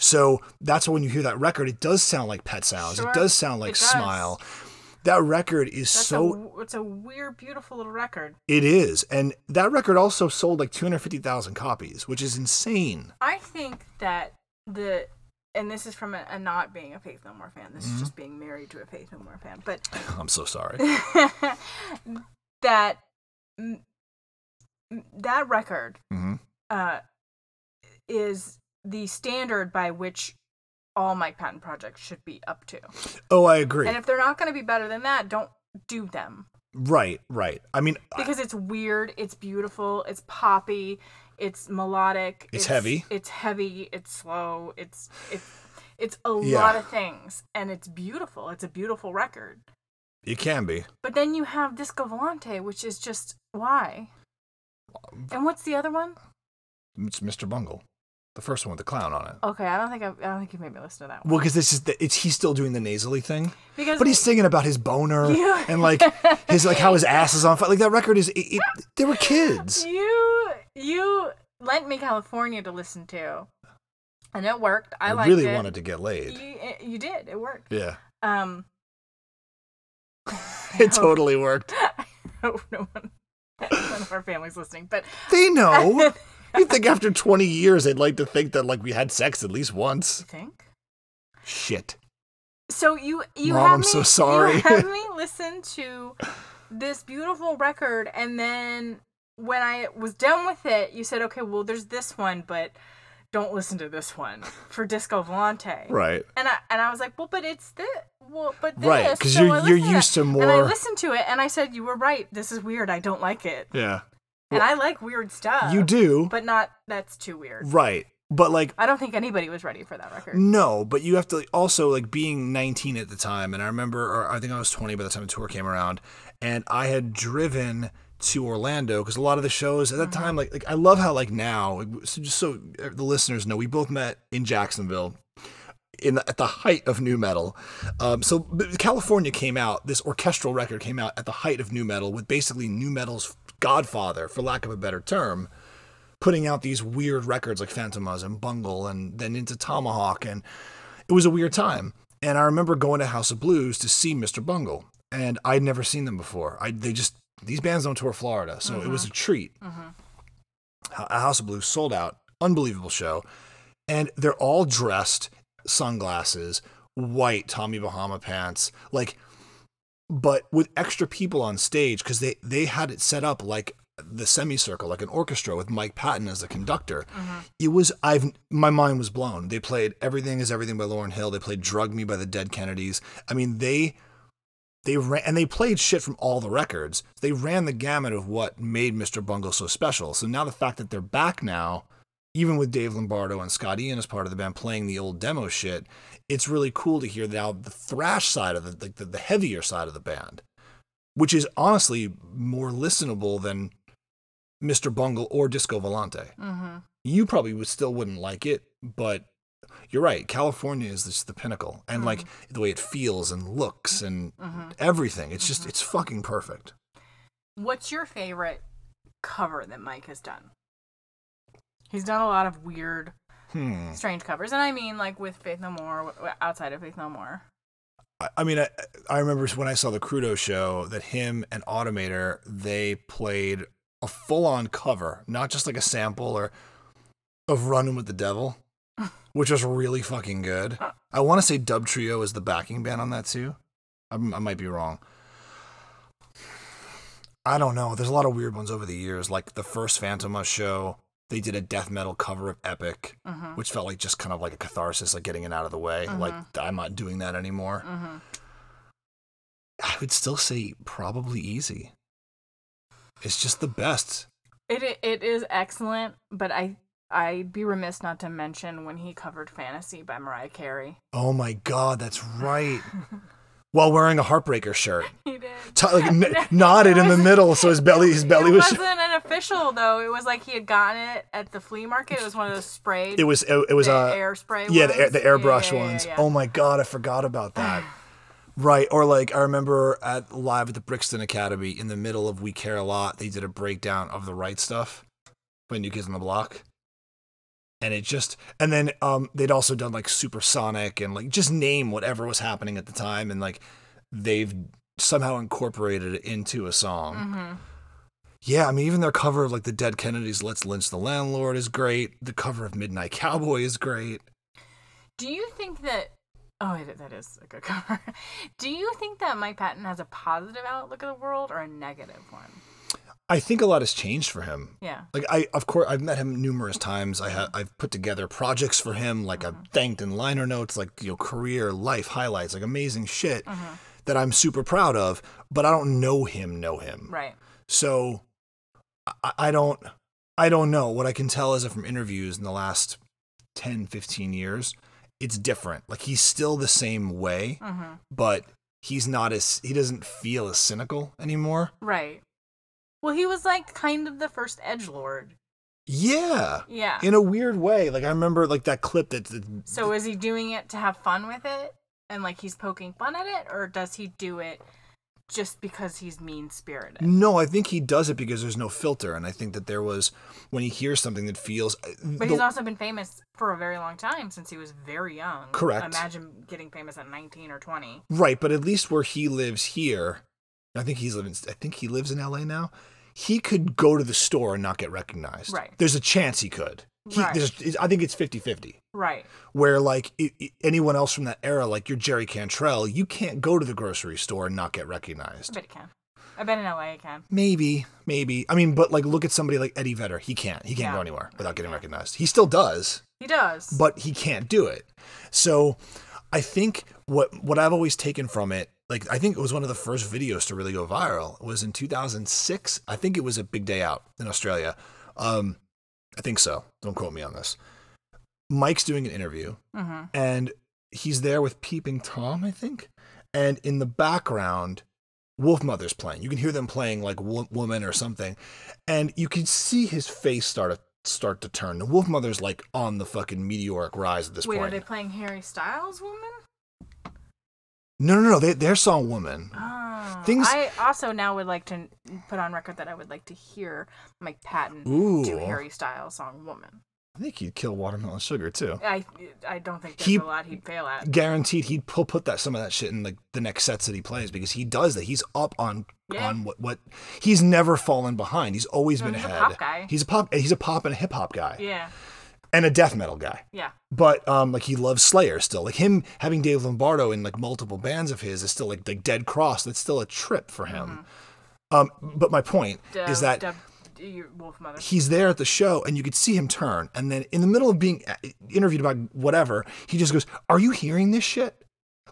So that's why when you hear that record, it does sound like Pet Sounds. Sure, It does sound like does. Smile. That record is That's so. a it's a weird, beautiful little record. it is, and that record also sold like two hundred fifty thousand copies, which is insane. I think that the and this is from a, a not being a Faith No More fan. This Mm-hmm. is just being married to a Faith No More fan. But <laughs> I'm so sorry. <laughs> that that record hmm uh, is the standard by which all Mike Patton projects should be up to. Oh, I agree. And if they're not going to be better than that, don't do them. right, right. I mean, I- because it's weird, it's beautiful, it's poppy, it's melodic, It's heavy. it's heavy, it's slow, it's it's it's a Yeah. lot of things, and it's beautiful. It's a beautiful record. it can be. But then you have Disco Volante, which is just why. Um, and what's the other one? It's Mr. Bungle, the first one with the clown on it. Okay, I don't think I've, I don't think you made me listen to that one Well, because this is the, it's he's still doing the nasally thing, because but he's singing about his boner Yeah. and like his like how his ass is on fire. Like that record is. It, it, they were kids. <laughs> you you lent me California to listen to, and it worked. I, I really it. wanted to get laid. You, you did. It worked. Yeah, Um. <laughs> it <laughs> totally worked. <laughs> I hope no one, none of our family's listening, but They know. you think after 20 years they'd like to think that like we had sex at least once? you think? Shit. So you you Mom, I'm me, so sorry. You have me listen to this beautiful record, and then when I was done with it, you said, "Okay, well, there's this one, but don't listen to this one <laughs> for Disco Volante." Right. And I and I was like, "Well, but it's this." Well, but this, Right, 'cause so you're- you're listened used to more. And I listened to it, and I said, "You were right. This is weird. I don't like it." Yeah. And I like weird stuff. You do. but not that's too weird. Right. But like I don't think anybody was ready for that record. no, but you have to also like being 19 at the time, and I remember, or I think I was 20 by the time the tour came around, and I had driven to Orlando because a lot of the shows at that time, like, like I love how like now, so just so the listeners know, we both met in Jacksonville. In the, at the height of nu metal, um, so California came out. This orchestral record came out at the height of nu metal, with basically nu metal's godfather, for lack of a better term, putting out these weird records like Fantômas and Bungle and then into Tomahawk. And it was a weird time. And I remember going to House of Blues to see Mr. Bungle. And I'd never seen them before. I they just these bands don't tour Florida, so it was a mm-hmm. treat. Mm-hmm. A House of Blues sold out, unbelievable show, and they're all dressed, sunglasses, white Tommy Bahama pants, like, but with extra people on stage because they they had it set up like the semicircle, like an orchestra with Mike Patton as the conductor. Mm-hmm. It was I've my mind was blown. They played Everything Is Everything by Lauryn Hill. They played Drug Me by the Dead Kennedys. I mean they they ran and they played shit from all the records. They ran the gamut of what made Mr. Bungle so special. So now the fact that they're back now, even with Dave Lombardo and Scott Ian as part of the band playing the old demo shit, it's really cool to hear now the thrash side of the like the, the heavier side of the band, which is honestly more listenable than Mr. Bungle or Disco Volante. Mm-hmm. You probably would still wouldn't like it, but you're right. California is just the pinnacle, and like mm-hmm. the way it feels and looks and mm-hmm. everything. It's just mm-hmm. it's fucking perfect. What's your favorite cover that Mike has done? He's done a lot of weird, Hmm. strange covers, and I mean like with Faith No More, outside of Faith No More. I, I mean, I, I remember when I saw the Crudo show that him and Automator they played a full on cover, not just like a sample or of Running with the Devil, which was really fucking good. I want to say Dub Trio is the backing band on that too. I'm, I might be wrong. I don't know. There's a lot of weird ones over the years. Like the first Phantoma show, they did a death metal cover of Epic, Mm-hmm. which felt like just kind of like a catharsis, like getting it out of the way. Like I'm not doing that anymore. Mm-hmm. I would still say probably easy. It's just the best. It it is excellent, but I I'd be remiss not to mention when he covered "Fantasy" by Mariah Carey. Oh my god, that's right. <laughs> While wearing a heartbreaker shirt, <laughs> He did. T- like <laughs> n- nodded in the middle, so his belly, his belly it was. wasn't an official though. It was like he had gotten it at the flea market. It was one of those sprayed. It was. It, it was a. Uh, air spray. Yeah, the, air, the airbrush yeah, yeah, ones. yeah. Oh my god, I forgot about that. <sighs> right, or like I remember at live at the Brixton Academy in the middle of We Care a Lot, they did a breakdown of the right stuff by New Kids on the Block. And it just and then um they'd also done like Supersonic and like just name whatever was happening at the time and like they've somehow incorporated it into a song. Mhm. Yeah, I mean, even their cover of like the Dead Kennedys, "Let's Lynch the Landlord" is great. The cover of Midnight Cowboy is great. Do you think that? Oh, that is a good <laughs> cover. Do you think that Mike Patton has a positive outlook of the world or a negative one? I think a lot has changed for him. Yeah. Like I, of course, I've met him numerous times. I have, I've put together projects for him. Like I've thanked in liner notes, like you know, career, life highlights, like amazing shit that I'm super proud of. But I don't know him, know him. Right. So I, I don't I don't know. What I can tell is that from interviews in the last 10, 15 years, it's different. Like he's still the same way, Mm-hmm. but he's not as he doesn't feel as cynical anymore. Right. Well, he was like kind of the first edge lord. Yeah. Yeah. In a weird way. Like I remember like that clip that, that So is he doing it to have fun with it? And like he's poking fun at it? Or does he do it just because he's mean spirited? no, I think he does it because there's no filter, and I think that there was when he hears something that feels. Uh, but he's also been famous for a very long time since he was very young. Correct. Imagine getting famous at 19 or 20. Right, but at least where he lives here, I think he's living. I think he lives in L.A. now. He could go to the store and not get recognized. Right. There's a chance he could. He, Right. there's, I think it's 50-50. Right. Where like i i anyone else from that era, like you're Jerry Cantrell, you can't go to the grocery store and not get I recognized. bet it can. I bet in LA it can. Maybe, maybe. I mean, but like look at somebody like Eddie Vedder. He can't. He can't Yeah. go anywhere without getting recognized. He still does. He does. but he can't do it. So I think what what I've always taken from it, like I think it was one of the first videos to really go viral, It was in 2006. I think it was a big day out in Australia. Um, I think so. Don't quote me on this. Mike's doing an interview, Mm-hmm. and he's there with Peeping Tom, I think. And in the background, Wolfmother's playing. You can hear them playing like wo- Woman or something, and you can see his face start to start to turn. The Wolfmother's like on the fucking meteoric rise at this Wait, are they playing Harry Styles Woman? No, no, no. They, their song Woman. Oh. Ah, Things- I also now would like to put on record that I would like to hear Mike Patton Ooh. do Harry Styles song Woman. I think he'd kill Watermelon Sugar too. I I don't think there's He- a lot he'd fail at. Guaranteed, he'd pull, put that some of that shit in like the next sets that he plays because he does that. He's up on Yeah. on what what he's never fallen behind. He's always No, been he's a ahead. pop guy. He's a pop. He's a pop and a hip hop guy Yeah, and a death metal guy. yeah. But um, like he loves Slayer still. Like him having Dave Lombardo in like multiple bands of his is still like like Dead Cross. That's still a trip for him. Um, but my point Dub, is that Dub, your Wolfmother. he's there at the show and you could see him turn and then in the middle of being uh, interviewed about whatever he just goes are you hearing this shit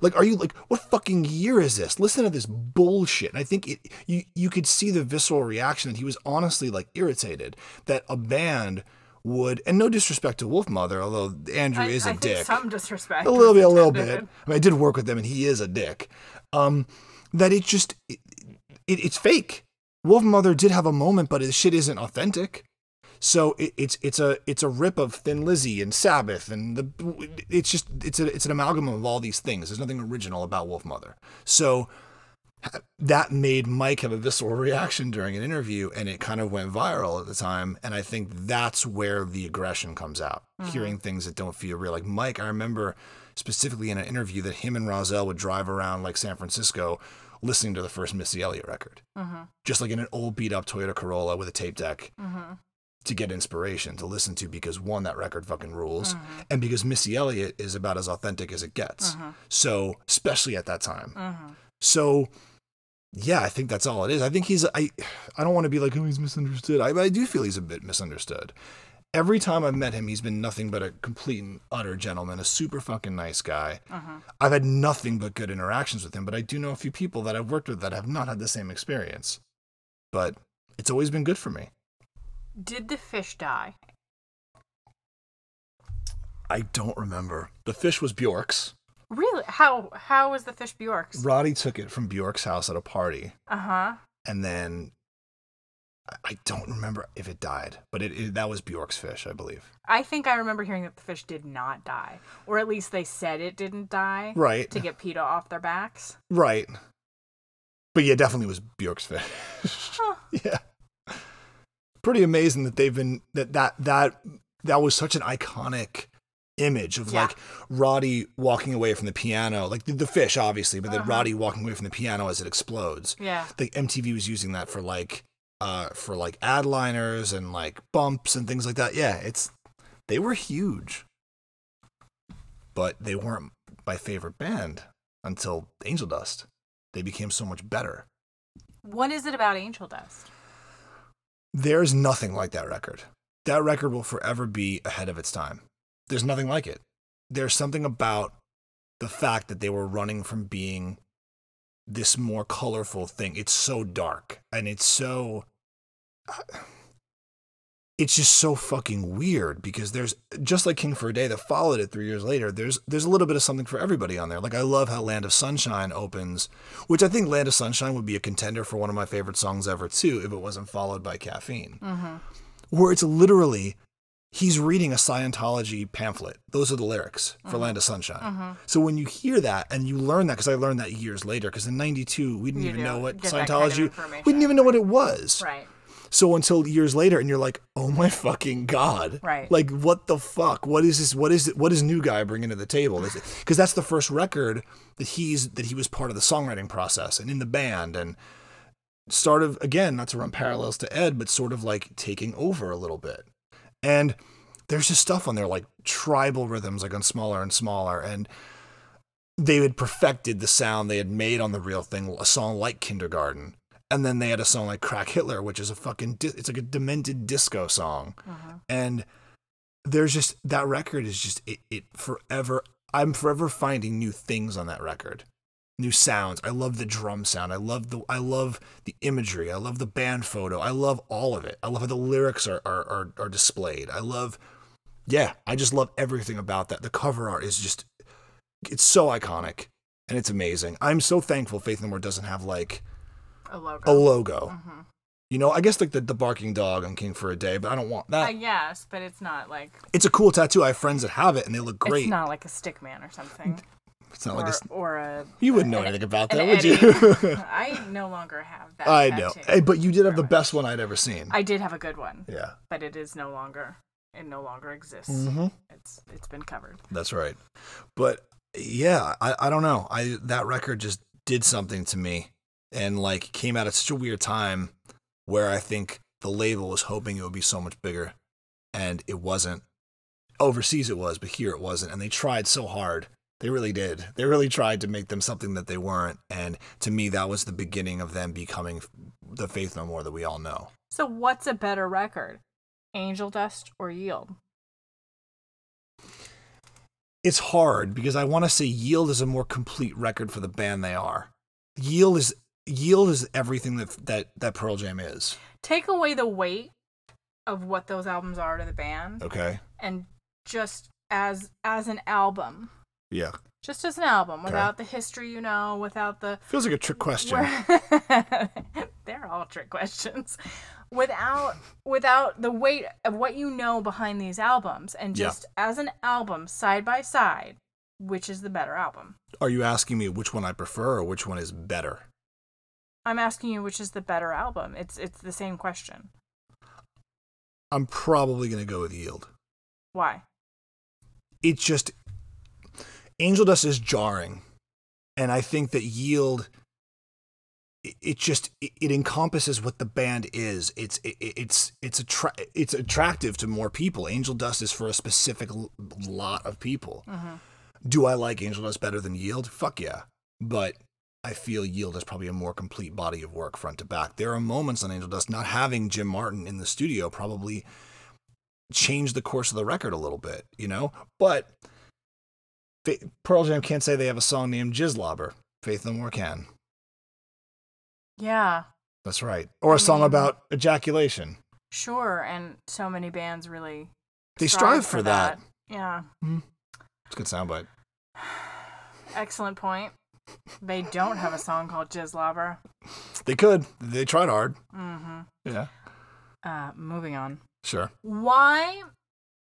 like are you like what fucking year is this listen to this bullshit and i think it you you could see the visceral reaction that he was honestly like irritated that a band would and no disrespect to Wolfmother although andrew I, is a I dick think some disrespect. a little bit, a little intended. bit. I mean, I did work with him, and he is a dick. Um, that it just it, it, it's fake. Wolfmother did have a moment, but his shit isn't authentic. So it, it's it's a it's a rip of Thin Lizzy and Sabbath, and the it's just it's a it's an amalgam of all these things. There's nothing original about Wolfmother. So that made Mike have a visceral reaction during an interview, and it kind of went viral at the time. And I think that's where the aggression comes out, mm-hmm. hearing things that don't feel real. Like Mike, I remember specifically in an interview that him and Rahzel would drive around like San Francisco listening to the first Missy Elliott record, mm-hmm. just like in an old beat up Toyota Corolla with a tape deck. Mm-hmm. To get inspiration to listen to because one, that record fucking rules, and because Missy Elliott is about as authentic as it gets. So, especially at that time. So, yeah, I think that's all it is. I think he's I I don't want to be like oh he's misunderstood. I I do feel he's a bit misunderstood. Every time I've met him, he's been nothing but a complete and utter gentleman, a super fucking nice guy. Uh-huh. I've had nothing but good interactions with him, but I do know a few people that I've worked with that have not had the same experience. But it's always been good for me. Did the fish die? I don't remember. The fish was Bjork's. Really? How how was the fish Bjork's? Roddy took it from Bjork's house at a party, Uh huh. and then I- don't remember if it died, but it, it that was Bjork's fish, I believe. I think I remember hearing that the fish did not die, or at least they said it didn't die Right, to get PETA off their backs. right. But yeah, definitely was Bjork's fish. Huh. <laughs> yeah, pretty amazing that they've been that that that that was such an iconic image of Yeah. like Roddy walking away from the piano, like the, the fish, obviously, but then Uh-huh. Roddy walking away from the piano as it explodes. Yeah. like MTV was using that for like uh for like ad liners and like bumps and things like that. Yeah, it's they were huge. But they weren't my favorite band until Angel Dust. They became so much better. What is it about Angel Dust? There's nothing like that record. That record will forever be ahead of its time. There's nothing like it. There's something about the fact that they were running from being this more colorful thing. It's so dark and it's so. <sighs> It's just so fucking weird because there's just like King for a Day that followed it three years later. There's there's a little bit of something for everybody on there. Like I love how Land of Sunshine opens, which I think Land of Sunshine would be a contender for one of my favorite songs ever too if it wasn't followed by Caffeine Mm-hmm. where it's literally he's reading a Scientology pamphlet. Those are the lyrics for Land of Sunshine. Mm-hmm. So when you hear that and you learn that, because I learned that years later, because in '92 we didn't You even know what that kind of Scientology, we didn't even know what it was. Right. So until years later, and you're like, oh my fucking god, Right. Like what the fuck? What is this? What is it? What is new guy bringing to the table? Because that's the first record that he's that he was part of the songwriting process and in the band and sort of again not to run parallels to Ed, but sort of like taking over a little bit. And there's just stuff on there like tribal rhythms, like on smaller and smaller, and they had perfected the sound they had made on the real thing, a song like Kindergarten. And then they had a song like Crack Hitler, which is a fucking, di- it's like a demented disco song. Uh-huh. And there's just, that record is just, it, it forever, I'm forever finding new things on that record. New sounds. I love the drum sound. I love the, I love the imagery. I love the band photo. I love all of it. I love how the lyrics are, are, are, are displayed. I love yeah, I just love everything about that. The cover art is just, it's so iconic and it's amazing. I'm so thankful Faith No More doesn't have like A logo. a logo. Mhm. You know, I guess like the, the barking dog on King for a Day, but I don't want that. I guess, but it's not like it's a cool tattoo. I have friends that have it and they look great. it's not like a stick man or something. It's not or, like a, or a you wouldn't know an- anything about that, would you? <laughs> I no longer have that. I know. Hey, but you did have the best one I'd ever seen. I did have a good one, yeah. but it is no longer. It no longer exists. Mm-hmm. It's it's been covered. That's right. But yeah, I, I don't know. I that record just did something to me and like came out at such a weird time where I think the label was hoping it would be so much bigger and it wasn't. Overseas it was, but here it wasn't. And they tried so hard. They really did. They really tried to make them something that they weren't. And to me, that was the beginning of them becoming the Faith No More that we all know. So what's a better record, Angel Dust or Yield? it's hard because I want to say Yield is a more complete record for the band they are. Yield is Yield is everything that that that Pearl Jam is. Take away the weight of what those albums are to the band, Okay. and just as as an album, Yeah. just as an album, Okay. without the history you know, without the Feels like a trick question. <laughs> They're all trick questions. Without without the weight of what you know behind these albums and Yeah. just as an album side by side, which is the better album? Are you asking me which one I prefer or which one is better? I'm asking you which is the better album. It's it's the same question. I'm probably going to go with Yield. Why? It's just Angel Dust is jarring. And I think that Yield it- just it, encompasses what the band is. It's it, it's it's attra- it's attractive to more people. Angel Dust is for a specific lot of people. Mhm. Do I like Angel Dust better than Yield? Fuck yeah. But I feel Yield is probably a more complete body of work front to back. There are moments on Angel Dust not having Jim Martin in the studio probably changed the course of the record a little bit, you know? But Pearl Jam can't say they have a song named Jizzlobber. Faith No More can. Yeah, That's right. Or a song Mhm. about ejaculation. sure. And so many bands really They strive for that. Yeah, It's a good soundbite. <sighs> excellent point. They don't have a song called Jizzlobber. They could. They tried hard. Mm-hmm. Yeah. Uh, moving on. Sure. why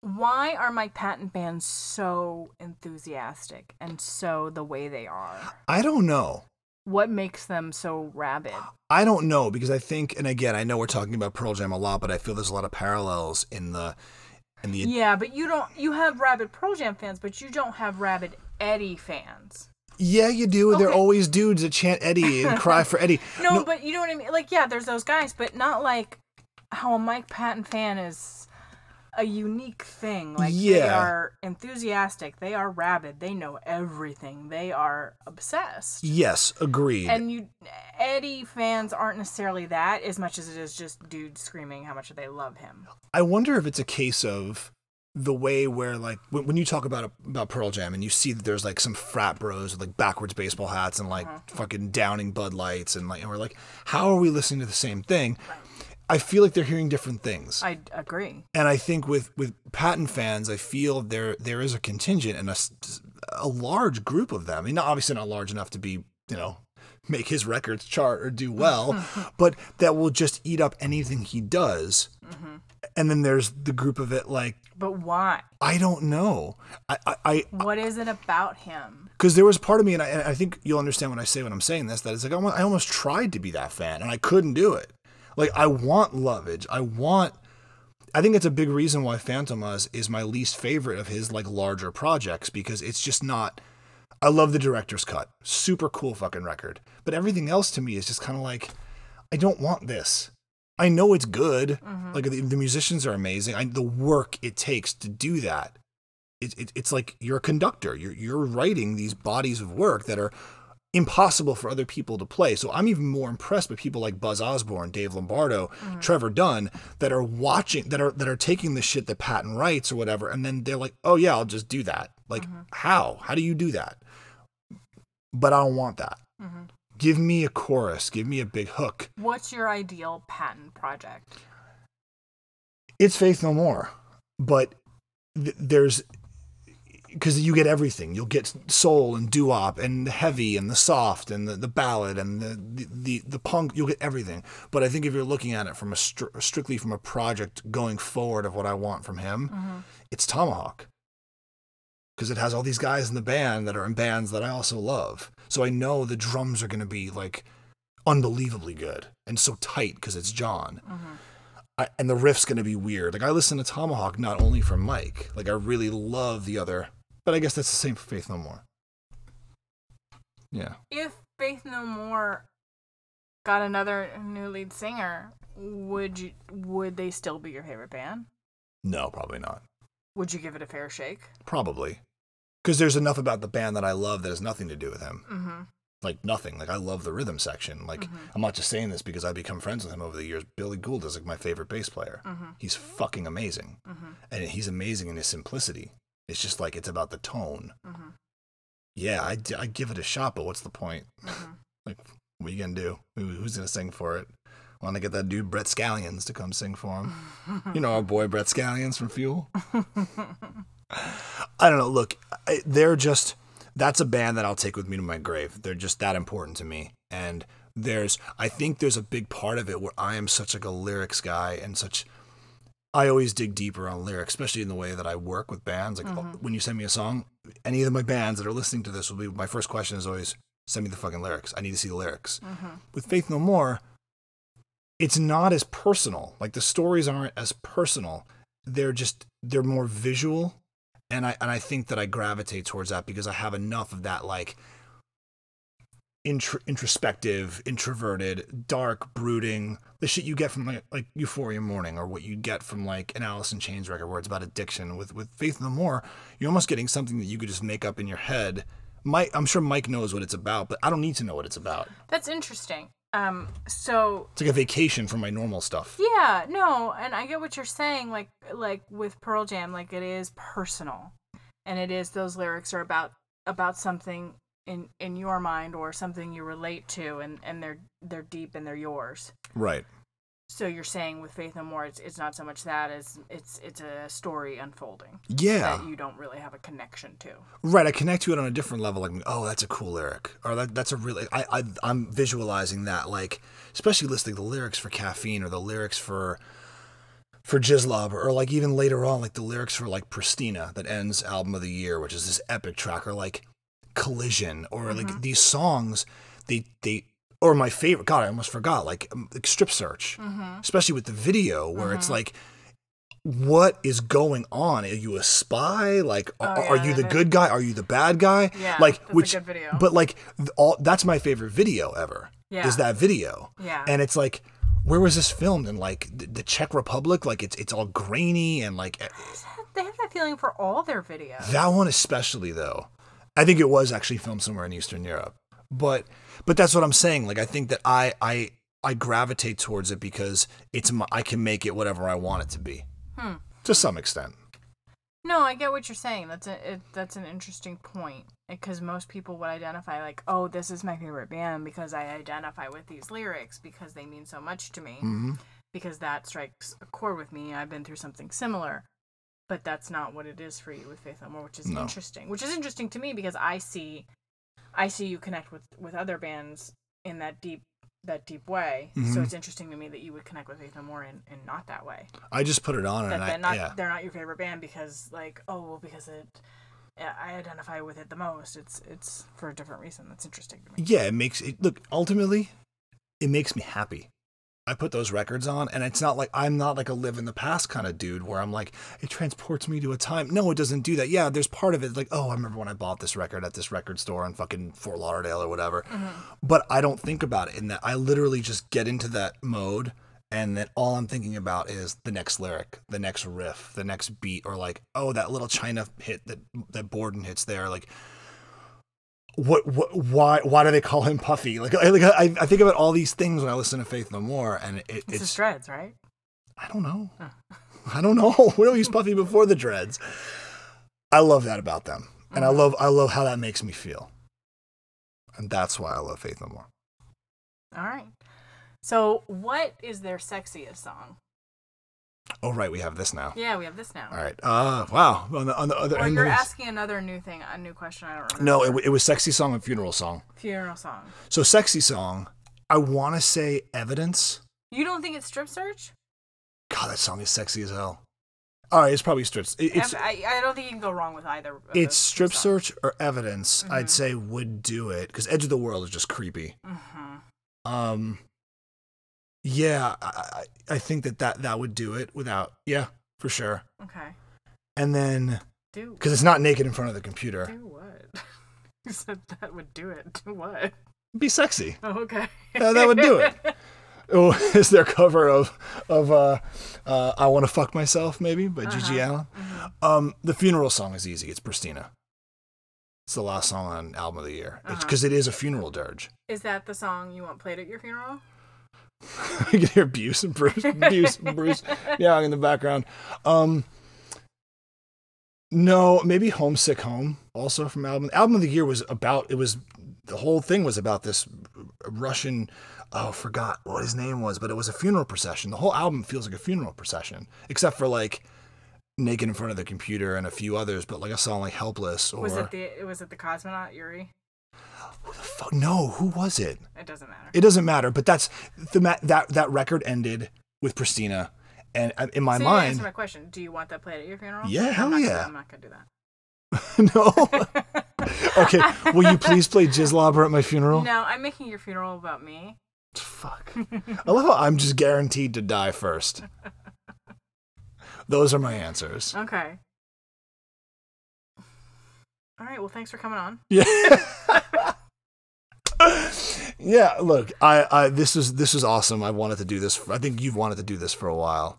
why are Mike Patton bands so enthusiastic and so the way they are? I don't know. What makes them so rabid? I don't know because I think, and again, I know we're talking about Pearl Jam a lot, but I feel there's a lot of parallels in the in the. Yeah, but you don't you have rabid Pearl Jam fans, but you don't have rabid Eddie fans. Yeah, you do. They're always dudes that chant Eddie and cry for Eddie. <laughs> No, but you know what I mean? Like, yeah, there's those guys, but not like how a Mike Patton fan is a unique thing. Like yeah. they are enthusiastic, they are rabid, they know everything, they are obsessed. Yes, agreed. And you, Eddie fans aren't necessarily that as much as it is just dudes screaming how much they love him. I wonder if it's a case of the way where like when, when you talk about about Pearl Jam and you see that there's like some frat bros with like backwards baseball hats and like uh-huh. fucking downing Bud Lights and like and we're like, how are we listening to the same thing? I feel like they're hearing different things. I agree. and I think with with Patton fans, I feel there there is a contingent and a, a large group of them. I mean, not obviously not large enough to be you know make his records chart or do well, <laughs> but that will just eat up anything he does. Mm-hmm. And then there's the group of it like But why? I don't know. I I. I What is it about him? because there was part of me, and I, and I think you'll understand when I say when I'm saying this, that it's like I almost, I almost tried to be that fan, and I couldn't do it. Like I want Lovage, I want. I think it's a big reason why Fantômas is my least favorite of his like larger projects because it's just not. I love the director's cut, super cool fucking record, but everything else to me is just kind of like, I don't want this. I know it's good, mm-hmm. like the, the musicians are amazing. I, the work it takes to do that it, it, it's like you're a conductor. You're you're writing these bodies of work that are impossible for other people to play. So I'm even more impressed with people like Buzz Osborne, Dave Lombardo, mm-hmm. Trevor Dunn that are watching that are that are taking the shit that Patton writes or whatever, and then they're like, oh yeah, I'll just do that. Like mm-hmm. how? How do you do that? But I don't want that. Mm-hmm. Give me a chorus. Give me a big hook. What's your ideal Patton project? It's Faith No More, but th- there's because you get everything. You'll get soul and doo wop and the heavy and the soft and the, the ballad and the, the, the, punk. You'll get everything. But I think if you're looking at it from a str- strictly from a project going forward of what I want from him, mm-hmm. it's Tomahawk. Because it has all these guys in the band that are in bands that I also love. So I know the drums are going to be like unbelievably good and so tight because it's John. Mm-hmm. I, and the riff's going to be weird. Like I listen to Tomahawk not only for Mike, like I really love the other, but I guess that's the same for Faith No More. Yeah. If Faith No More got another new lead singer, would you would they still be your favorite band? No, probably not. Would you give it a fair shake? Probably. Because there's enough about the band that I love that has nothing to do with him. Mm-hmm. Like nothing. Like I love the rhythm section. Like mm-hmm. I'm not just saying this because I've become friends with him over the years. Billy Gould is like my favorite bass player. Mm-hmm. He's fucking amazing. Mm-hmm. And he's amazing in his simplicity. It's just like it's about the tone. Mm-hmm. Yeah, I I give it a shot, but what's the point? Mm-hmm. <laughs> like, what are you gonna do? Who, who's gonna sing for it? Want to get that dude Brett Scallions to come sing for him? <laughs> you know our boy Brett Scallions from Fuel. <laughs> I don't know. Look, I, they're just that's a band that I'll take with me to my grave. They're just that important to me. And there's I think there's a big part of it where I am such like a lyrics guy and such I always dig deeper on lyrics, especially in the way that I work with bands. Like mm-hmm. when you send me a song, any of my bands that are listening to this will be my first question is always send me the fucking lyrics. I need to see the lyrics. Mm-hmm. With Faith No More, it's not as personal. Like the stories aren't as personal. They're just they're more visual, and I and I think that I gravitate towards that because I have enough of that like intr- introspective, introverted, dark, brooding, the shit you get from like like Euphoria Morning or what you get from like an Alice in Chains record where it's about addiction. With with Faith No More, you're almost getting something that you could just make up in your head. Mike, I'm sure Mike knows what it's about, but I don't need to know what it's about. That's interesting. Um, so It's like a vacation from my normal stuff. yeah, no, and I get what you're saying. Like, like with Pearl Jam, like it is personal, and it is those lyrics are about about something in in your mind or something you relate to, and and they're they're deep and they're yours. Right. So you're saying with Faith No More, it's it's not so much that as it's it's a story unfolding Yeah. that you don't really have a connection to. Right, I connect to it on a different level. Like, oh, that's a cool lyric, or that, that's a really. I, I I'm visualizing that, like, especially listening to the lyrics for caffeine or the lyrics for for Jizzlob, or like even later on, like the lyrics for like Pristina that ends album of the year, which is this epic track, or like Collision, or like mm-hmm. these songs, they they. Or my favorite, God, I almost forgot, like, um, like Strip Search, mm-hmm. especially with the video where it's mm-hmm. like, what is going on? Are you a spy? Like, are, Oh, yeah, are you the that good guy? Are you the bad guy? Yeah, like which, but like, all that's my favorite video ever. Yeah. is that video? Yeah. and it's like, where was this filmed in? Like the, Czech Republic? Like it's it's all grainy and like They have that feeling for all their videos. that one especially though. I think it was actually filmed somewhere in Eastern Europe, but but that's what I'm saying. Like I think that I I I gravitate towards it because it's my, I can make it whatever I want it to be, Hmm. to some extent. No, I get what you're saying. That's a it, that's an interesting point because most people would identify like, oh, this is my favorite band because I identify with these lyrics because they mean so much to me hmm because that strikes a chord with me. I've been through something similar, but that's not what it is for you with Faith No More, which is No. interesting. Which is interesting to me because I see, I see you connect with with other bands in that deep that deep way. So Mhm. it's interesting to me that you would connect with Faith No More in, in not that way. I just put it on that and they're I not yeah. they're not your favorite band because like oh well because it I identify with it the most. It's it's for a different reason. That's interesting to me. yeah, it makes it look ultimately it makes me happy. I put those records on and it's not like I'm not like a live in the past kind of dude where I'm like it transports me to a time. No, it doesn't do that. Yeah, there's part of it like, oh, I remember when I bought this record at this record store in fucking Fort Lauderdale or whatever. Mm-hmm. But I don't think about it in that I literally just get into that mode and then all I'm thinking about is the next lyric, the next riff, the next beat, or like, oh, that little China hit that that Bordin hits there, like what, what why why do they call him Puffy? Like, I, like I, I think about all these things when I listen to Faith No More, and it, It's, it's the Shreds, right? I don't know, <laughs> I don't know. <laughs> We know he's Puffy before the dreads. I love that about them, and I uh-huh. love I love how that makes me feel, and that's why I love Faith No More. All right. So what is their sexiest song? Oh right, we have this now. Yeah, we have this now. All right. Uh, wow. On the on the other Or end. you're asking another new thing, a new question. I don't remember. no, it, it was sexy song and funeral song. Funeral song. So sexy song. I want to say evidence. You don't think it's strip search? God, that song is sexy as hell. All right, it's probably strip. it- It's I, I don't think you can go wrong with either. Of it's those strip songs. search or evidence. Mm-hmm. I'd say would do it because Edge of the World is just creepy. Mm-hmm. Um, yeah, I, I think that, that that would do it without. Yeah, for sure. Okay. And then Do because it's not naked in front of the computer, do what? <laughs> you said that would do it. Do what? be sexy. Oh, okay. Yeah, that would do it. <laughs> Oh, <laughs> is their cover of of uh, uh, "I Want to Fuck Myself" maybe by GG Allin? Um, the funeral song is easy. It's Pristina. It's the last song on album of the year. It's because it is a funeral dirge. Is that the song you want played at your funeral? <laughs> you can hear Buse and Bruce, Buse and Bruce <laughs> Young in the background. Um, no, maybe "Homesick Home" also from album. Album of the year was about. It was the whole thing was about this Russian. Oh, I forgot what his name was, but it was a funeral procession. The whole album feels like a funeral procession, except for like "Naked in Front of the Computer" and a few others. But like a song like "Helpless" or Was it the was it the cosmonaut Yuri? Who the fuck, no, who was it? It doesn't matter. It doesn't matter, but that's the ma- that that record ended with Pristina, and uh, in my so you didn't answer my question. Do you want that played at your funeral? Yeah, I'm hell not yeah. I'm not gonna do that. <laughs> no. <laughs> okay, will you please play Jizzlobber at my funeral? No, I'm making your funeral about me. Fuck. <laughs> I love how I'm just guaranteed to die first. Those are my answers. Okay. All right. Well, thanks for coming on. Yeah. <laughs> yeah. Look, I, I, this is this is awesome. I wanted to do this. I think you've wanted to do this for a while,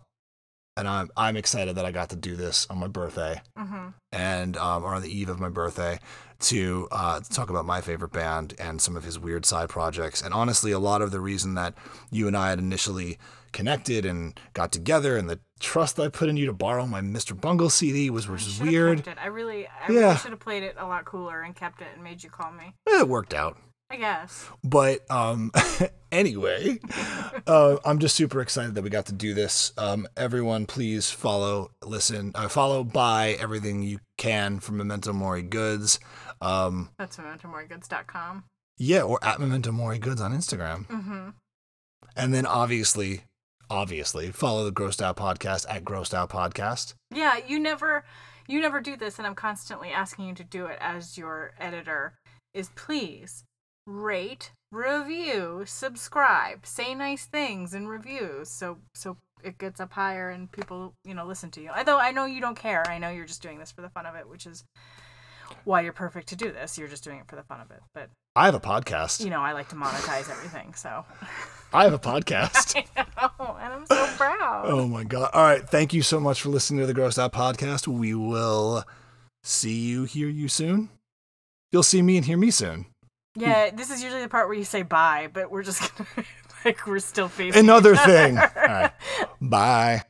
and I'm I'm excited that I got to do this on my birthday. Mm-hmm. and um, or on the eve of my birthday to uh, talk about my favorite band and some of his weird side projects. And honestly, a lot of the reason that you and I had initially connected and got together and the trust I put in you to borrow my Mr. Bungle CD was which is weird. I really, I Yeah. really should have played it a lot cooler and kept it and made you call me. It worked out. I guess. But um, <laughs> anyway, <laughs> uh, I'm just super excited that we got to do this. Um, everyone, please follow, listen, uh, follow, buy everything you can from Memento Mori Goods. Um, That's MementoMoriGoods.com. Yeah, or at Memento Mori Goods on Instagram. Mm-hmm. And then obviously, obviously, follow the Grossed Out Podcast at Grossed Out Podcast. Yeah, you never, you never do this, and I'm constantly asking you to do it as your editor. Is please rate, review, subscribe, say nice things in reviews, so so it gets up higher and people you know listen to you. Although I know you don't care, I know you're just doing this for the fun of it, which is why you're perfect to do this. You're just doing it for the fun of it, but I have a podcast. you know I like to monetize everything, so <laughs> I have a podcast. <laughs> I know, and I'm so proud. oh my God. All right. Thank you so much for listening to the Grossed Out Podcast. We will see you, hear you soon. You'll see me and hear me soon. Yeah, this is usually the part where you say bye, but we're just gonna <laughs> like we're still facing Another thing. All right. Bye.